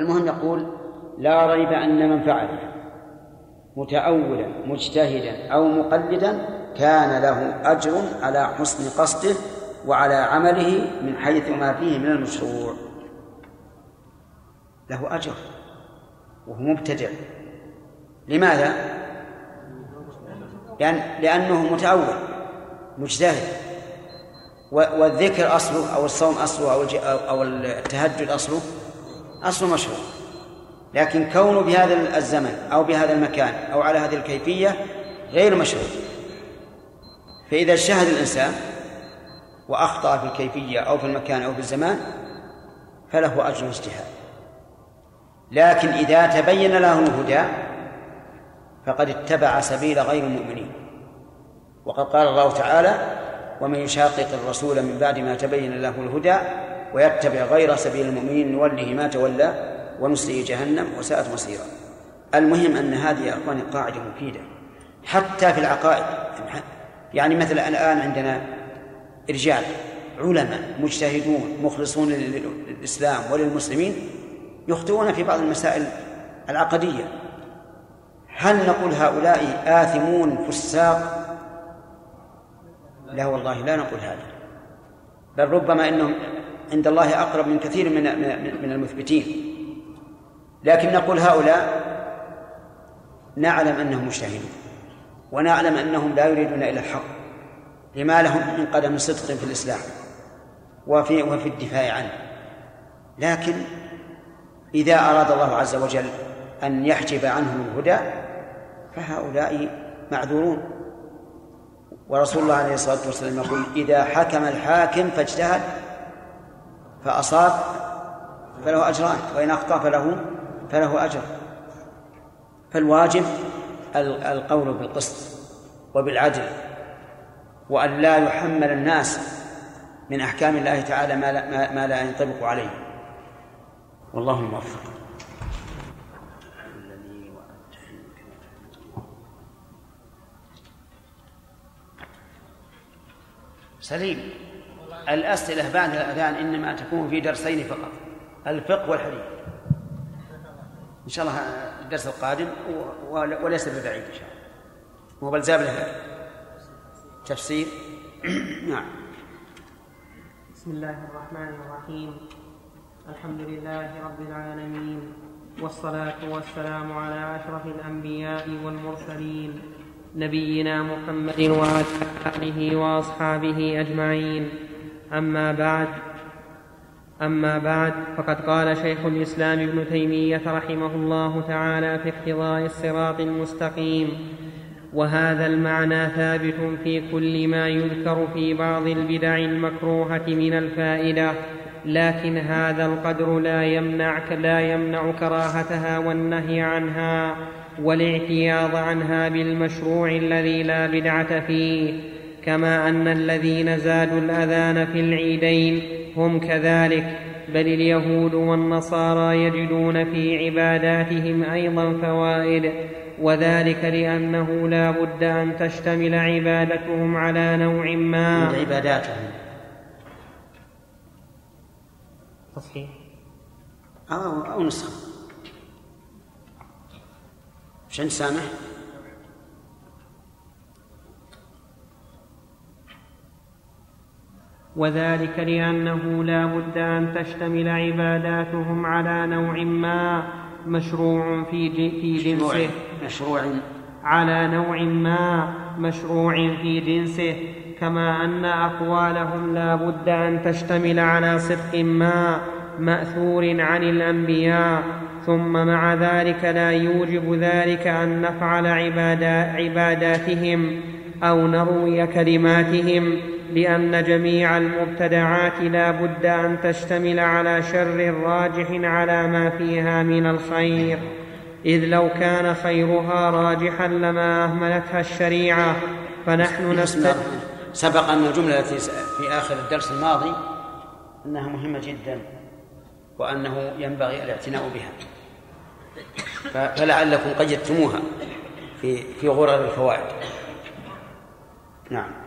المهم يقول لا ريب أن من فعل متأولا مجتهدا أو مقلدا كان له أجر على حسن قصده وعلى عمله من حيث ما فيه من المشروع. له أجر وهو مبتدع. لماذا؟ لأن لأنه متأول مجتهد. والذكر أصله أو الصوم أصله أو التهجد أصله أصل مشروع لكن كونه بهذا الزمن أو بهذا المكان أو على هذه الكيفية غير مشروع فإذا اجتهد الإنسان وأخطأ في الكيفية أو في المكان أو في الزمان فله أجر اجتهاد لكن إذا تبين له الهدى فقد اتبع سبيل غير المؤمنين. وقد قال الله تعالى ومن يشاقق الرسول من بعد ما تبين له الهدى ويتبع غير سبيل المؤمنين نوله ما تولى ونسله جهنم وساءت مصيرا. المهم أن هذه يا أخواني قاعدة مفيدة. حتى في العقائد. يعني مثلا الآن عندنا رجال علماء مجتهدون مخلصون للإسلام وللمسلمين يخطئون في بعض المسائل العقدية. هل نقول هؤلاء آثمون فساق؟ لا والله لا نقول هذا. بل ربما إنهم عند الله أقرب من كثير من من المثبتين. لكن نقول هؤلاء نعلم أنهم مجتهدون ونعلم أنهم لا يريدون إلا الحق لما لهم من قدم صدق في الإسلام وفي وفي الدفاع عنه. لكن إذا أراد الله عز وجل أن يحجب عنهم الهدى فهؤلاء معذورون. ورسول الله عليه الصلاة والسلام يقول إذا حكم الحاكم فاجتهد فأصاب فله اجران وإن أخطأ فله فله أجر. فالواجب القول بالقسط وبالعدل وأن لا يحمل الناس من أحكام الله تعالى ما لا, ما لا ينطبق عليه. والله الموفق. سليم. الأسئلة بعد الأذان إنما تكون في درسين فقط الفقه والحديث. إن شاء الله الدرس القادم وليس ببعيد إن شاء الله. مو بل زاب له تفسير؟ نعم. بسم الله الرحمن الرحيم. الحمد لله رب العالمين والصلاة والسلام على أشرف الأنبياء والمرسلين نبينا محمد وعلى آله وأصحابه أجمعين. أما بعد أما بعد فقد قال شيخ الإسلام ابن تيمية رحمه الله تعالى في اقتضاء الصراط المستقيم وهذا المعنى ثابت في كل ما يذكر في بعض البدع المكروهة من الفائدة لكن هذا القدر لا يمنع لا يمنع كراهتها والنهي عنها والاعتياض عنها بالمشروع الذي لا بدعة فيه. كما أن الذين زادوا الأذان في العيدين هم كذلك بل اليهود والنصارى يجدون في عباداتهم أيضا فوائد وذلك لأنه لا بد أن تشتمل عبادتهم على نوع ما. عباداتهم. تصحيح. أو, أو نسخة. عشان سامح؟ وذلك لأنه لا بد أن تشتمل عباداتهم على نوع ما مشروع في في جنسه. مشروع على نوع ما مشروع في جنسه. كما أن أقوالهم لا بد أن تشتمل على صدق ما مأثور عن الأنبياء. ثم مع ذلك لا يوجب ذلك أن نفعل عباداتهم أو نروي كلماتهم. لأن جميع المبتدعات لا بد أن تشتمل على شر راجح على ما فيها من الخير. إذ لو كان خيرها راجحا لما أهملتها الشريعة فنحن نستد سبق أن الجملة التي في آخر الدرس الماضي أنها مهمة جدا وأنه ينبغي الاعتناء بها. فلعلكم قيدتموها في في غرر الفوائد. نعم.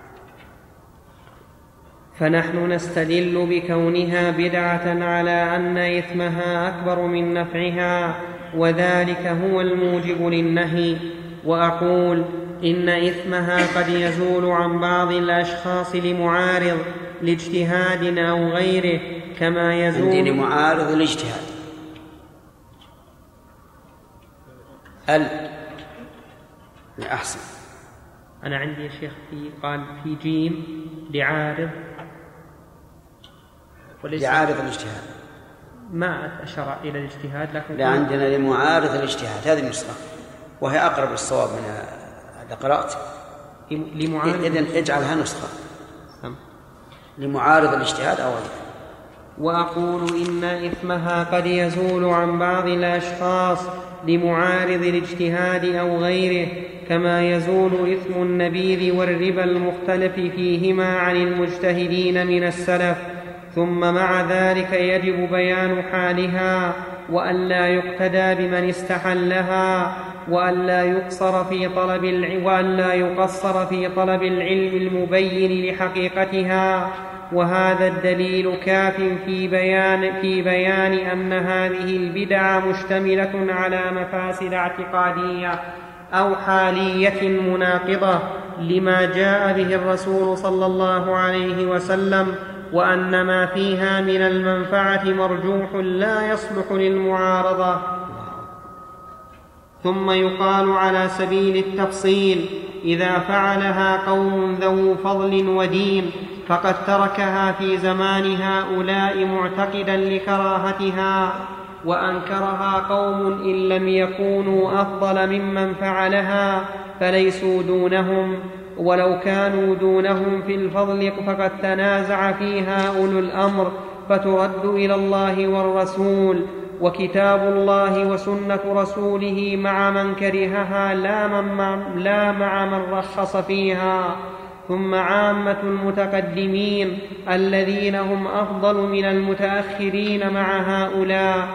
فنحن نستدل بكونها بدعة على أن إثمها أكبر من نفعها وذلك هو الموجب للنهي. وأقول إن إثمها قد يزول عن بعض الأشخاص لمعارض لاجتهاد أو غيره كما يزول عندي لمعارض الاجتهاد ال أحسن أنا عندي يا شيخ في قال في جيم لعارض. لعارض الاجتهاد. ما أشار إلى الاجتهاد لكن لا عندنا لمعارض الاجتهاد. هذه النسخة وهي أقرب للصواب من هذا قرأت. لمعارض إذن اجعلها نسخة. نعم. لمعارض الاجتهاد أو غيره وأقول إن إثمها قد يزول عن بعض الأشخاص لمعارض الاجتهاد أو غيره كما يزول إثم النبيذ والربا المختلف فيهما عن المجتهدين من السلف. ثم مع ذلك يجب بيان حالها والا يقتدى بمن استحلها والا يقصر في طلب الع... والا يقصر في طلب العلم المبين لحقيقتها. وهذا الدليل كاف في بيان في بيان أن هذه البدع مشتملة على مفاسد اعتقادية أو حالية مناقضة لما جاء به الرسول صلى الله عليه وسلم وأن ما فيها من المنفعة مرجوح لا يصلح للمعارضة. ثم يقال على سبيل التفصيل إذا فعلها قوم ذو فضل ودين فقد تركها في زمان هؤلاء معتقدا لكراهتها. وأنكرها قوم إن لم يكونوا أفضل ممن فعلها فليسوا دونهم. ولو كانوا دونهم في الفضل فقد تنازع فيها أولو الأمر فترد إلى الله والرسول وكتاب الله وسنة رسوله مع من كرهها لا, من لا مع من رخص فيها. ثم عامة المتقدمين الذين هم أفضل من المتأخرين مع هؤلاء.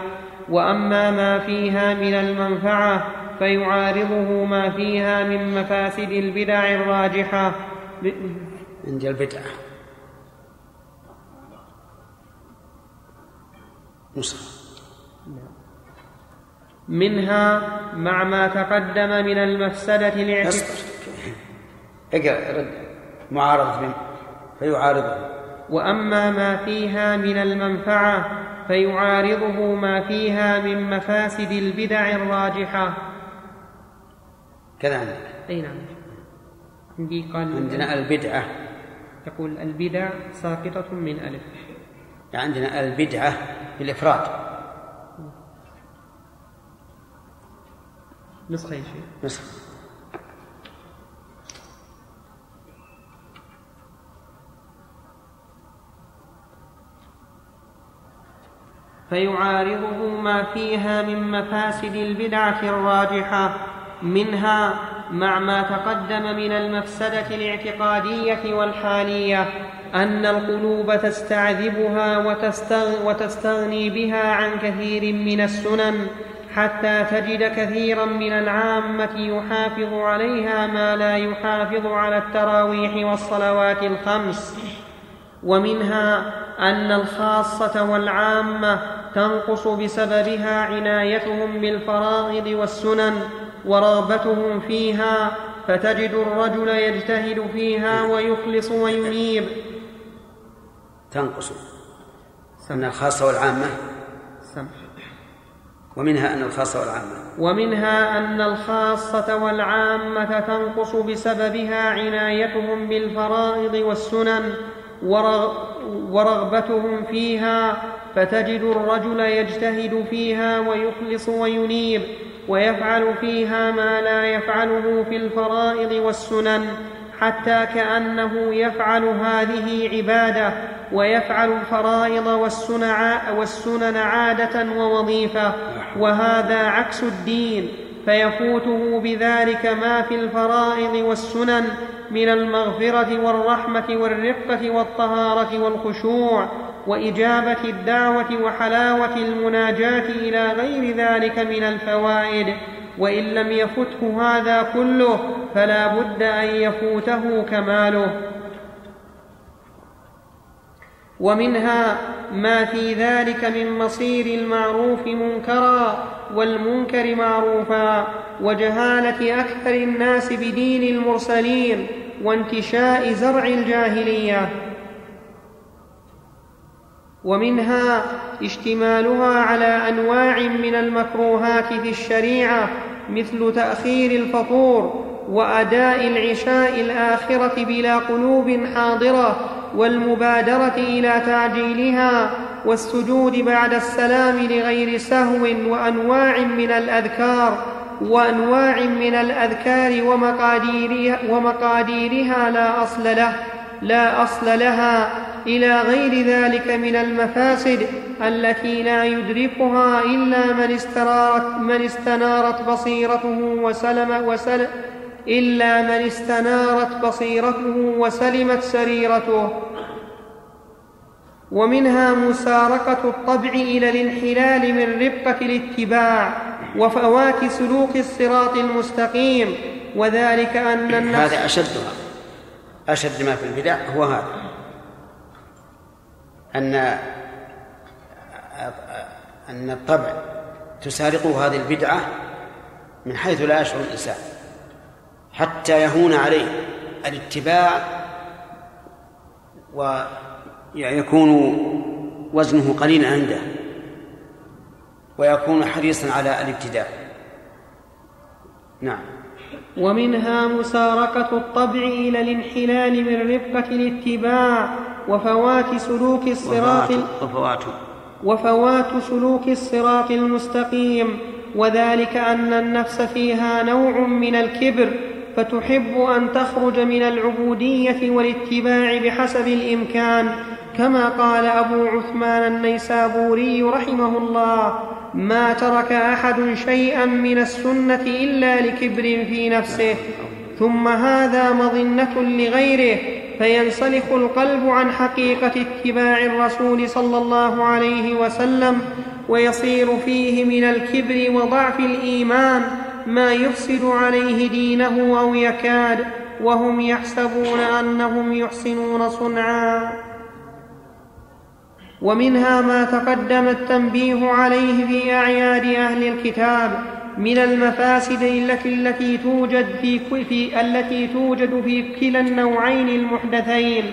وأما ما فيها من المنفعة فيعارضه ما فيها من مفاسد البدع الراجحة. عند البدعه منها مع ما تقدم من المفسدة الاعتقاد اقرأ رد معارضة فيعارضه. وأما ما فيها من المنفعة فيعارضه ما فيها من مفاسد البدع الراجحة. كذا عندك. أي نعم. عندي قال عندنا البدعة. يقول البدع ساقطة من ألف. يعني عندنا البدعة بالإفراد. نسخة يا شيخ. نسخة. فيعارضه ما فيها من مفاسد البدعة الراجحة. منها مع ما تقدم من المفسدة الاعتقادية والحالية أن القلوب تستعذبها وتستغني بها عن كثير من السنن حتى تجد كثيرا من العامة يحافظ عليها ما لا يحافظ على التراويح والصلوات الخمس. ومنها أن الخاصة والعامة تنقص بسببها عنايتهم بالفرائض والسنن ورغبتهم فيها فتجد الرجل يجتهد فيها ويخلص وينيب. تنقص. أن الخاصة والعامة. سمح ومنها أن الخاصة والعامة. ومنها أن الخاصة والعامة تنقص بسببها عنايتهم بالفرائض والسنن. ورغبتهم فيها فتجد الرجل يجتهد فيها ويخلص وينيب. ويفعل فيها ما لا يفعله في الفرائض والسنن حتى كأنه يفعل هذه عبادة ويفعل الفرائض والسنن عادة ووظيفة. وهذا عكس الدين فيفوته بذلك ما في الفرائض والسنن من المغفرة والرحمة والرقه والطهارة والخشوع. وإجابة الدعوة وحلاوة المناجاة إلى غير ذلك من الفوائد وإن لم يفته هذا كله فلا بد أن يفوته كماله. ومنها ما في ذلك من مصير المعروف منكرا والمنكر معروفا وجهالة أكثر الناس بدين المرسلين وانتشاء زرع الجاهلية. ومنها اشتمالها على أنواع من المكروهات في الشريعة مثل تأخير الفطور وأداء العشاء الآخرة بلا قلوب حاضرة والمبادرة إلى تعجيلها والسجود بعد السلام لغير سهو وأنواع من الأذكار وأنواع من الأذكار ومقاديرها, ومقاديرها لا أصل له. لا أصل لها إلى غير ذلك من المفاسد التي لا يدركها إلا من استنارت, من استنارت بصيرته وسلم وسلم إلا من استنارت بصيرته وسلمت سريرته. ومنها مسارقة الطبع إلى الانحلال من ربقة الاتباع وفوات سلوك الصراط المستقيم وذلك أن النفس هذا أشدها. أشد ما في البدع هو هذا أن أن الطبع تسارقه هذه البدعة من حيث لا يشعر الإنسان حتى يهون عليه الاتباع ويكون وزنه قليلا عنده ويكون حريصا على الابتداء نعم. ومنها مسارقة الطبع إلى الانحلال من رفقة الاتباع وفوات سلوك الصراط وفوات. وفوات سلوك الصراط المستقيم. وذلك أن النفس فيها نوع من الكبر فتحب أن تخرج من العبودية والاتباع بحسب الإمكان. كما قال أبو عثمان النيسابوري رحمه الله ما ترك أحد شيئا من السنة إلا لكبر في نفسه ثم هذا مظنة لغيره فينسلخ القلب عن حقيقة اتباع الرسول صلى الله عليه وسلم ويصير فيه من الكبر وضعف الإيمان ما يفسد عليه دينه أو يكاد وهم يحسبون أنهم يحسنون صنعا. ومنها ما تقدم التنبيه عليه في أعياد أهل الكتاب من المفاسد التي توجد في, في التي توجد في كلا النوعين المحدثين.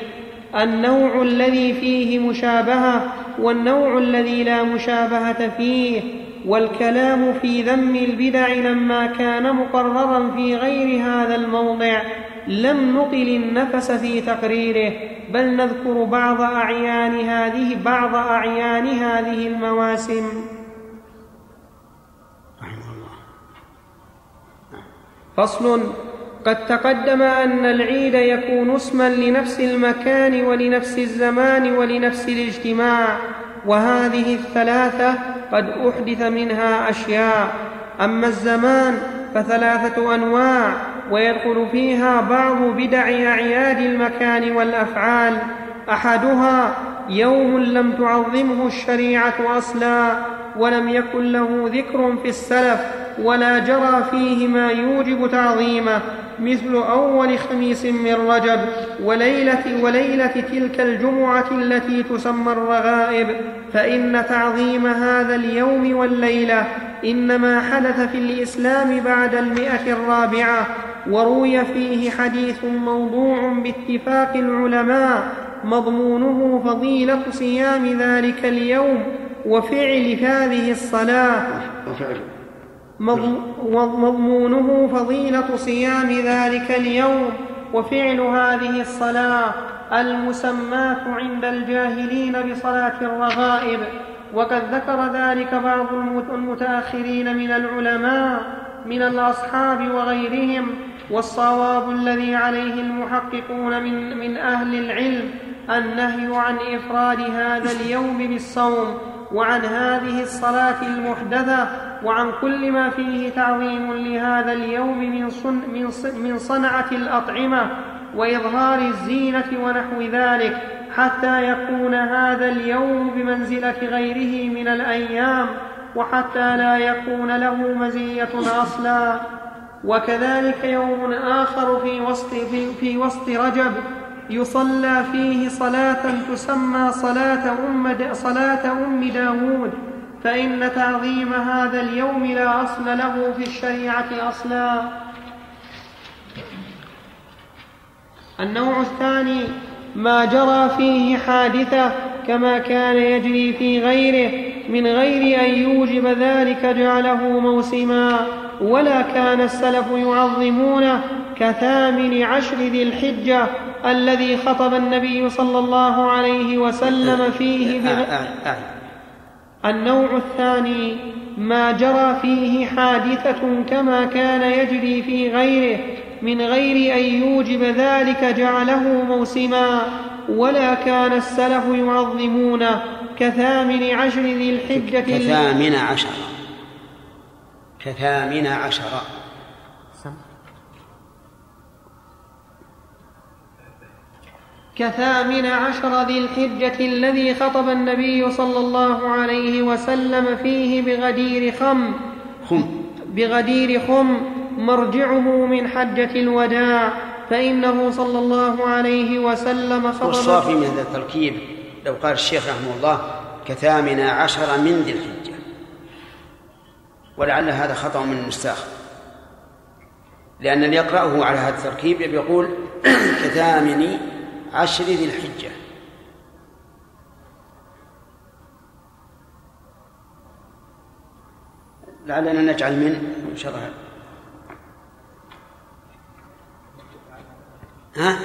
النوع الذي فيه مشابهة والنوع الذي لا مشابهة فيه. والكلام في ذم البدع لما كان مقررا في غير هذا الموضع. لم نطل النفس في تقريره بل نذكر بعض أعيان هذه بعض أعيان هذه المواسم. فصل قد تقدم أن العيد يكون اسما لنفس المكان ولنفس الزمان ولنفس الاجتماع. وهذه الثلاثة قد أحدث منها أشياء. أما الزمان فثلاثة أنواع ويدخل فيها بعض بدع أعياد المكان والأفعال. أحدها يوم لم تعظمه الشريعة أصلا ولم يكن له ذكر في السلف ولا جرى فيه ما يوجب تعظيمه. مثل أول خميس من رجب وليلة, وليلة تلك الجمعة التي تسمى الرغائب. فإن تعظيم هذا اليوم والليلة إنما حدث في الإسلام بعد المئة الرابعة وروي فيه حديث موضوع باتفاق العلماء مضمونه فضيلة صيام ذلك اليوم وفعل هذه الصلاة. وفعل. مضمونه فضيلة صيام ذلك اليوم وفعل هذه الصلاة المسماة عند الجاهلين بصلاة الرغائب. وقد ذكر ذلك بعض المتأخرين من العلماء من الأصحاب وغيرهم والصواب الذي عليه المحققون من, من أهل العلم النهي عن إفراد هذا اليوم بالصوم. وعن هذه الصلاة المحدثة وعن كل ما فيه تعظيم لهذا اليوم من, صن من, من صنعة الأطعمة وإظهار الزينة ونحو ذلك حتى يكون هذا اليوم بمنزلة غيره من الأيام وحتى لا يكون له مزية أصلا. وكذلك يوم آخر في وسط, في, في وسط رجب يصلى فيه صلاة تسمى صلاة أم, صلاة أم داود فإن تعظيم هذا اليوم لا أصل له في الشريعة أصلا. النوع الثاني ما جرى فيه حادثة كما كان يجري في غيره من غير أن يوجب ذلك جعله موسما ولا كان السلف يعظمونه كثامن عشر ذي الحجة. الذي خطب النبي صلى الله عليه وسلم فيه بغ... النوع الثاني ما جرى فيه حادثة كما كان يجري في غيره من غير أن يوجب ذلك جعله موسما ولا كان السلف يعظمونه كثامن عشر ذي الحجة كثامن عشر. كثامن عشر. كثامن عشر ذي الحجة الذي خطب النبي صلى الله عليه وسلم فيه بغدير خم. خم. بغدير خم مرجعه من حجة الوداع. فإنه صلى الله عليه وسلم خطب والصافي من هذا التركيب. لو قال الشيخ رحمه الله كثامن عشر من ذي الحجة. ولعل هذا خطأ من النساخ لأن اللي يقرأه على هذا التركيب يقول كثامن عشر ذي الحجة. لعلنا نجعل من إن شاء الله. ها؟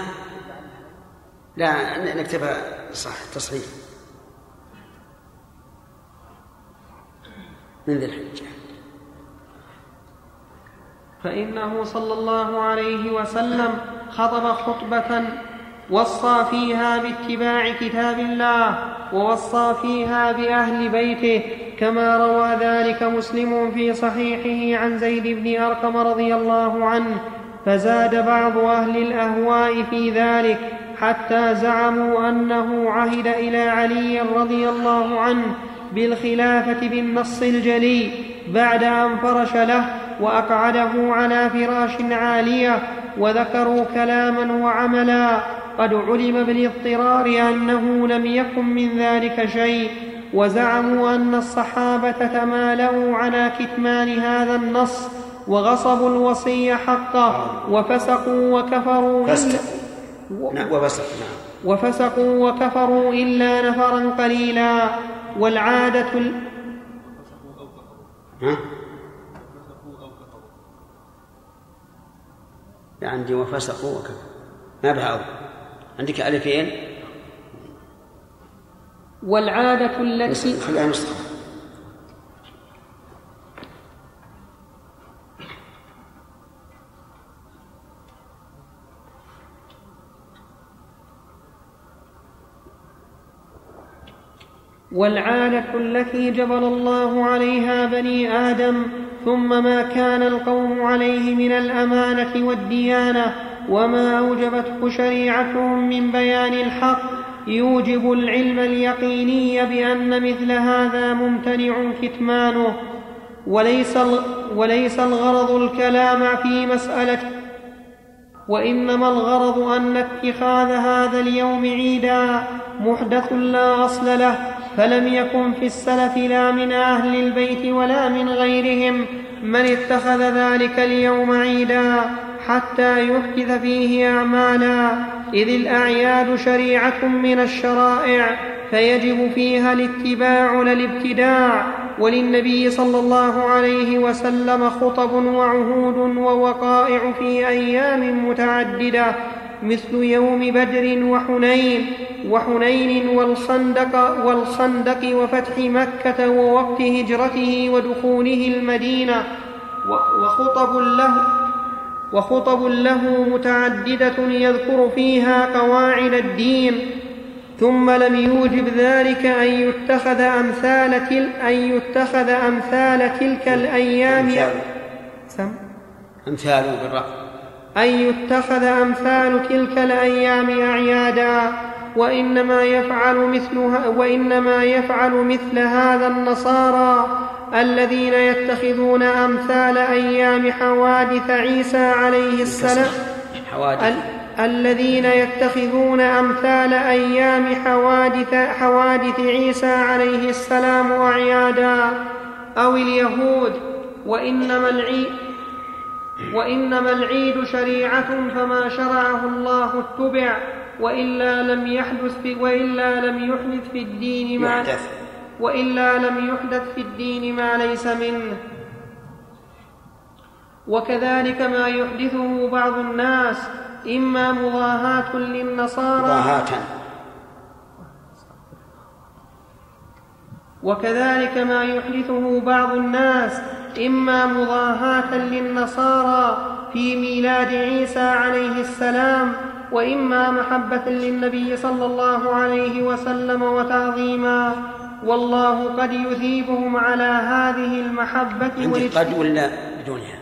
لا نكتبها صح تصحيح. من ذي الحجة. فإنه صلى الله عليه وسلم خطب خطبة وصى فيها باتباع كتاب الله ووصى فيها باهل بيته كما روى ذلك مسلم في صحيحه عن زيد بن ارقم رضي الله عنه فزاد بعض أهل الاهواء في ذلك حتى زعموا انه عهد إلى علي رضي الله عنه بالخلافه بالنص الجلي بعد ان فرش له واقعده على فراش عاليه وذكروا كلاما وعملا قد علم بالاضطرار أنه لم يكن من ذلك شيء وزعموا أن الصحابة تمالؤوا على كتمان هذا النص وغصبوا الوصي حقه وفسقوا وكفروا نعم وفسقوا نعم. وفسقوا وكفروا إلا نفرا قليلا والعادة ال... ها؟ عندي وفسقوا وكفروا. ما بها عندك ألفين؟ والعادة التي خليها نسخة والعادة التي جبل الله عليها بني آدم ثم ما كان القوم عليه من الأمانة والديانة وما اوجبته شريعتهم من بيان الحق. يوجب العلم اليقيني بان مثل هذا ممتنع كتمانه. وليس, وليس الغرض الكلام في مساله. وانما الغرض ان اتخاذ هذا اليوم عيدا محدث لا اصل له. فلم يكن في السلف لا من أهل البيت ولا من غيرهم من اتخذ ذلك اليوم عيدا حتى يحدث فيه أعمالا. إذ الأعياد شريعة من الشرائع فيجب فيها الاتباع لا الابتداع وللنبي صلى الله عليه وسلم خطب وعهود ووقائع في أيام متعددة مثل يوم بدر وحنين وحنين والخندق والخندق وفتح مكة ووقت هجرته ودخوله المدينة. وخطب له وخطب له متعددة يذكر فيها قواعد الدين. ثم لم يوجب ذلك أن يتخذ أمثال تل أن يتخذ أمثال تلك الأيام. سم. أمثال بالرأي أن يتخذ أمثال تلك الأيام أعيادا وإنما يفعل مثلها وإنما يفعل مثل هذا النصارى الذين يتخذون أمثال أيام حوادث عيسى عليه السلام حوادث. الذين يتخذون أمثال أيام حوادث حوادث عيسى عليه السلام أعيادا أو اليهود وإنما العيد وإنما العيد شريعة فما شرعه الله اتبع وإلا لم يحدث في وإلا لم يحدث في الدين ما يحدث. وإلا لم يحدث في الدين ما ليس منه. وكذلك ما يحدثه بعض الناس إما مضاهاة للنصارى. مضاهاة. وكذلك ما يحدثه بعض الناس إما مضاهاة للنصارى في ميلاد عيسى عليه السلام وإما محبة للنبي صلى الله عليه وسلم وتعظيما. والله قد يثيبهم على هذه المحبة قد ولا بدونها؟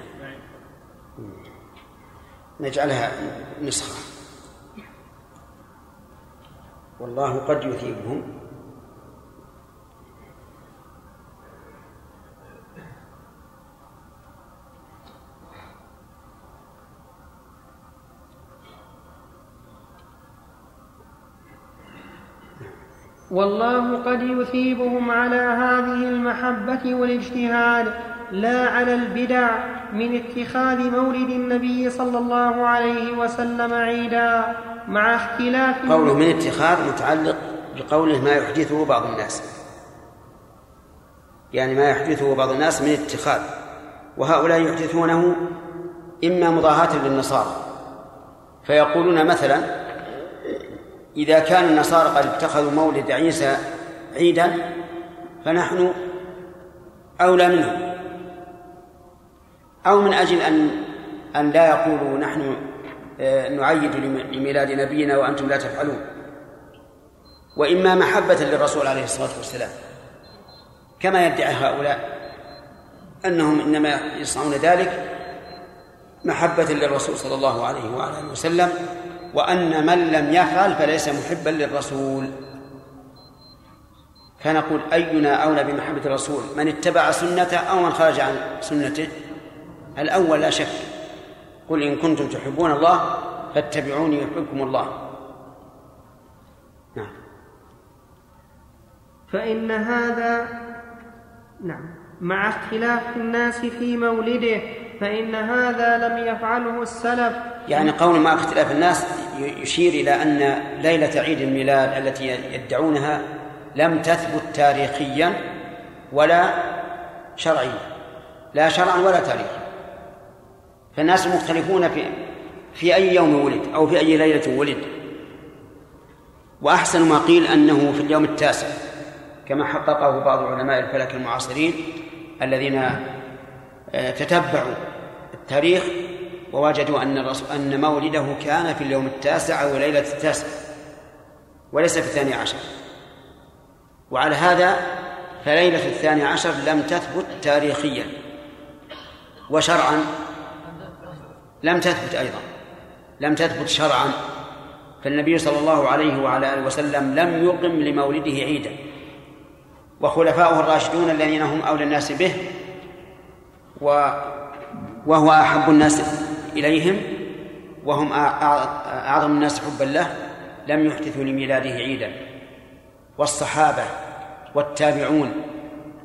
نجعلها نسخة. والله قد يثيبهم. والله قد يثيبهم على هذه المحبة والاجتهاد لا على البدع من اتخاذ مولد النبي صلى الله عليه وسلم عيدا مع اختلاف قوله من اتخاذ متعلق بقوله ما يحدثه بعض الناس. يعني ما يحدثه بعض الناس من اتخاذ. وهؤلاء يحدثونه إما مضاهاة للنصارى فيقولون مثلا إذا كان النصارى قد اتخذوا مولد عيسى عيدا فنحن أولى منهم أو من أجل أن أن لا يقولوا نحن آه، نعيد لميلاد نبينا وأنتم لا تفعلون. وإما محبة للرسول عليه الصلاة والسلام. كما يدعي هؤلاء أنهم إنما يصنعون ذلك محبة للرسول صلى الله عليه وعلى وسلم. وأن من لم يفعل فليس محبا للرسول. فنقول أينا أولى بمحبة الرسول؟ من اتبع سنته أو من خرج عن سنته؟ الأول لا شك. قل إن كنتم تحبون الله فاتبعوني يحببكم الله. نعم. فإن هذا نعم مع اختلاف الناس في مولده فإن هذا لم يفعله السلف. يعني قول مع اختلاف الناس يشير إلى أن ليلة عيد الميلاد التي يدعونها لم تثبت تاريخيا ولا شرعيا. لا شرعا ولا تاريخا فالناس مختلفون في في أي يوم ولد أو في أي ليلة ولد. وأحسن ما قيل أنه في اليوم التاسع كما حققه بعض علماء الفلك المعاصرين الذين آه، تتبعوا التاريخ ووجدوا أن أن مولده كان في اليوم التاسع أو ليلة التاسع وليس في الثاني عشر. وعلى هذا فليلة الثاني عشر لم تثبت تاريخيا وشرعا لم تثبت أيضا لم تثبت شرعا. فالنبي صلى الله عليه وعلى آله وسلم لم يقم لمولده عيدا. وخلفاؤه الراشدون الذين هم أولى الناس به و وهو أحب الناس إليهم وهم أعظم الناس حبا له لم يحدثوا لميلاده عيدا. والصحابة والتابعون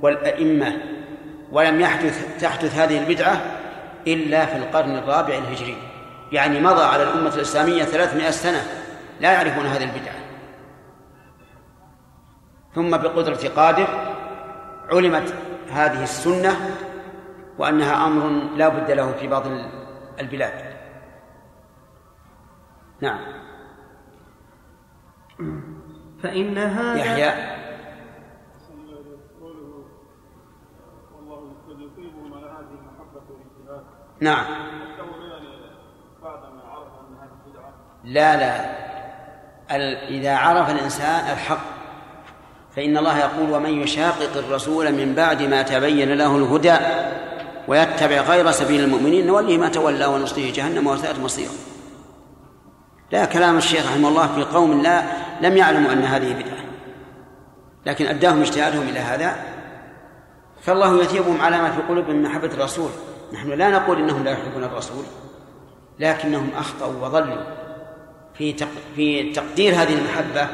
والأئمة ولم يحدث تحدث هذه البدعة إلا في القرن الرابع الهجري. يعني مضى على الأمة الإسلامية ثلاثمائة سنة لا يعرفون هذه البدعة. ثم بقدرة قادر علمت هذه السنة وأنها أمر لا بد له في بعض البلاد. نعم. فإن هذا يحيى. نعم. لا لا. إذا عرف الإنسان الحق فإن الله يقول ومن يشاقق الرسول من بعد ما تبين له الهدى ويتبع غير سبيل المؤمنين نوليه ما تولى ونصليه جهنم وساءت مصيره. لا كلام الشيخ رحمه الله في قوم لا لم يعلموا أن هذه بدعة. لكن أداهم اجتهادهم إلى هذا. فالله يثيبهم على ما في قلوبهم من محبة الرسول. نحن لا نقول إنهم لا يحبون الرسول لكنهم أخطأوا وضلوا. في في تقدير هذه المحبة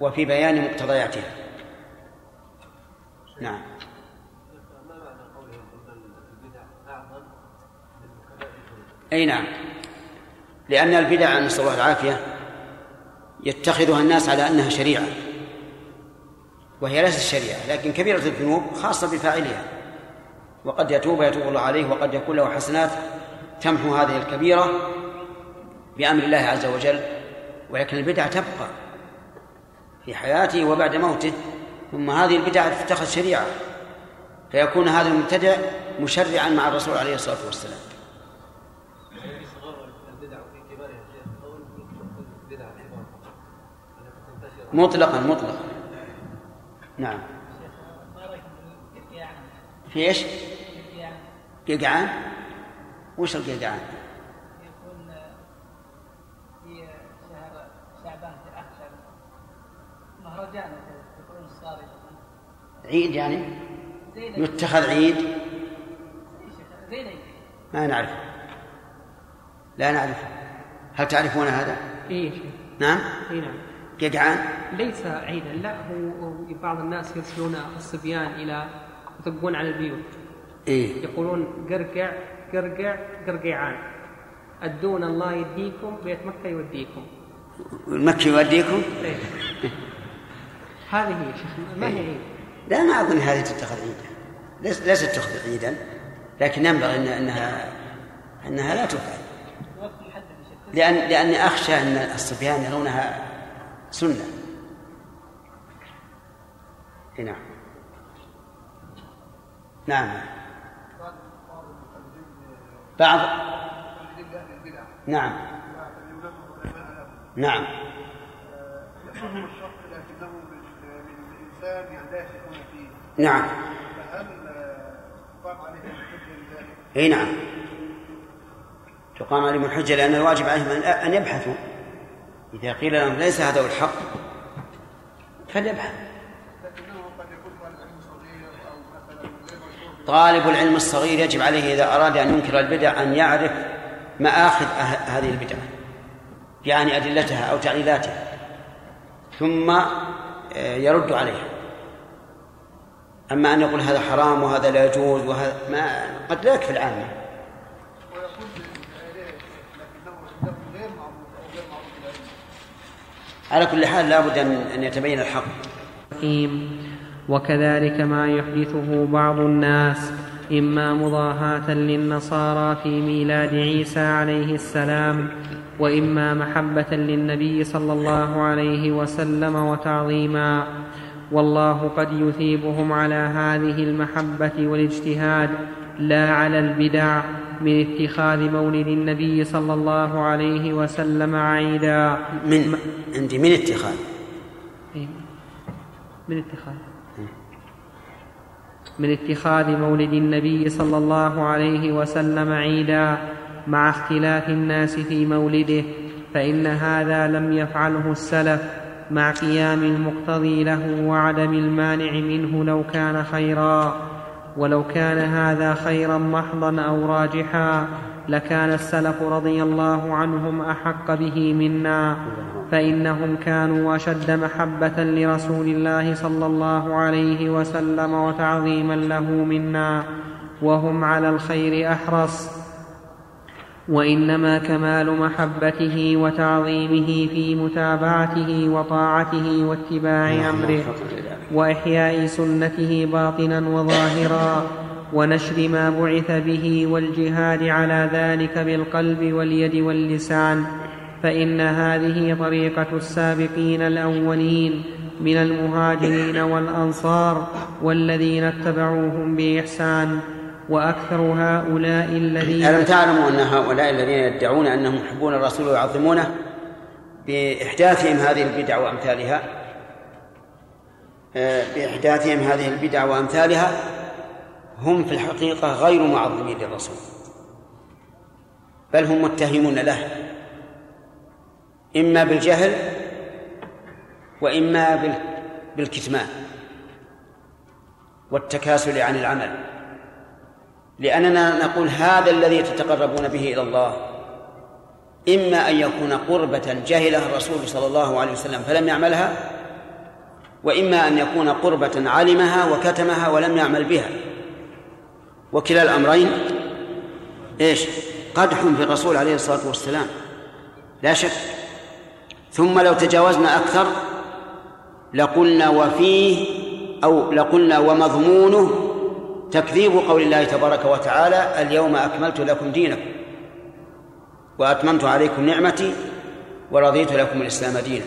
وفي بيان مقتضياتها. نعم. أي نعم. لأن البدع نسأل الله العافية يتخذها الناس على أنها شريعة وهي ليست شريعة لكن كبيرة الذنوب خاصة بفاعلها. وقد يتوب ويتوب الله عليه وقد يكون له حسنات تمحو هذه الكبيرة بأمر الله عز وجل ولكن البدعة تبقى في حياته وبعد موته. ثم هذه البدعة تتخذ شريعة فيكون هذا المبتدع مشرعا مع الرسول عليه الصلاة والسلام. مطلقا مطلقا نعم في إيش؟ قيقعان وش القيقعان؟ يكون في شهر شعبان في اخشى مهرجان يكون الصاري عيد يعني؟ يتخذ عيد ما نعرف لا نعرف هل تعرفون هذا؟ اي نعم؟ اي نعم جدعان ليس عيدا. لا هو بعض الناس يرسلون الصبيان إلى يطقون على البيوت. إيه؟ يقولون قرقع قرقع قرقعان. أدون الله يديكم بيت مكه يوديكم. مكة يوديكم؟ إيه؟ هذه هي شيخ ما هي عيد؟ لا ما أظن هذه تتخذ عيدا. ليست تتخذ عيدا. لكن ينبغي إن انها إنها لا تفعل لأن لأني أخشى أن الصبيان يرونها سنة. نعم. نعم. بعض نعم. نعم. نعم. اي نعم. تقام عليهم الحجة لأن الواجب عليهم أن يبحثوا. إذا قيل لهم ليس هذا هو الحق فليبحث. طالب العلم الصغير يجب عليه إذا أراد أن ينكر البدع أن يعرف مآخذ أه- هذه البدع يعني أدلتها أو تعليلاتها ثم آه، يرد عليها. أما أن يقول هذا حرام وهذا لا يجوز وهذا ما قد لا يكفي العامة. على كل حال لا بد أن يتبين الحق. وكذلك ما يحدثه بعض الناس إما مضاهاة للنصارى في ميلاد عيسى عليه السلام وإما محبة للنبي صلى الله عليه وسلم وتعظيما. والله قد يثيبهم على هذه المحبة والاجتهاد لا على البدع من اتخاذ مولد النبي صلى الله عليه وسلم عيدا. من عندي من اتخاذ؟ إيه. من اتخاذ. من اتخاذ مولد النبي صلى الله عليه وسلم عيدا مع اختلاف الناس في مولده فإن هذا لم يفعله السلف مع قيام المقتضي له وعدم المانع منه لو كان خيرا. ولو كان هذا خيرا محضا أو راجحا لكان السلف رضي الله عنهم أحق به منا. فإنهم كانوا أشد محبة لرسول الله صلى الله عليه وسلم وتعظيما له منا. وهم على الخير أحرص. وإنما كمال محبته وتعظيمه في متابعته وطاعته واتباع أمره وإحياء سنته باطنا وظاهرا ونشر ما بعث به والجهاد على ذلك بالقلب واليد واللسان. فإن هذه طريقة السابقين الأولين من المهاجرين والأنصار والذين اتبعوهم بإحسان. وأكثر هؤلاء الذين ألم تعلموا أن هؤلاء الذين يدعون أنهم يحبون الرسول ويعظمونه بإحداثهم هذه البدع وأمثالها؟ آه، بإحداثهم هذه البدع وأمثالها هم في الحقيقة غير معظمين للرسول بل هم متهمون له إما بالجهل وإما بالكتمان والتكاسل عن العمل. لأننا نقول هذا الذي تتقربون به إلى الله. إما أن يكون قربة جهلها الرسول صلى الله عليه وسلم فلم يعملها وإما أن يكون قربة علمها وكتمها ولم يعمل بها. وكلا الأمرين إيش؟ قدح في الرسول عليه الصلاة والسلام لا شك. ثم لو تجاوزنا أكثر لقلنا وفيه أو لقلنا ومضمونه تكذيب قول الله تبارك وتعالى اليوم أكملت لكم دينكم وأتممت عليكم نعمتي ورضيت لكم الإسلام دينا.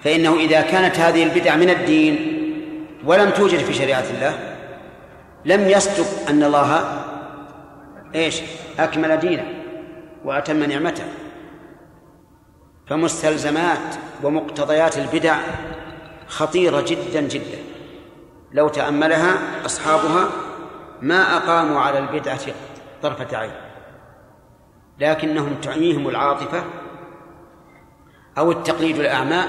فإنه إذا كانت هذه البدع من الدين ولم توجد في شريعة الله لم يصدق أن الله إيش؟ أكمل دينه وأتم نعمته. فمستلزمات ومقتضيات البدع خطيرة جدا جدا. لو تأملها أصحابها ما أقاموا على البدعة طرفة عين لكنهم تعيهم العاطفة أو التقليد الأعمى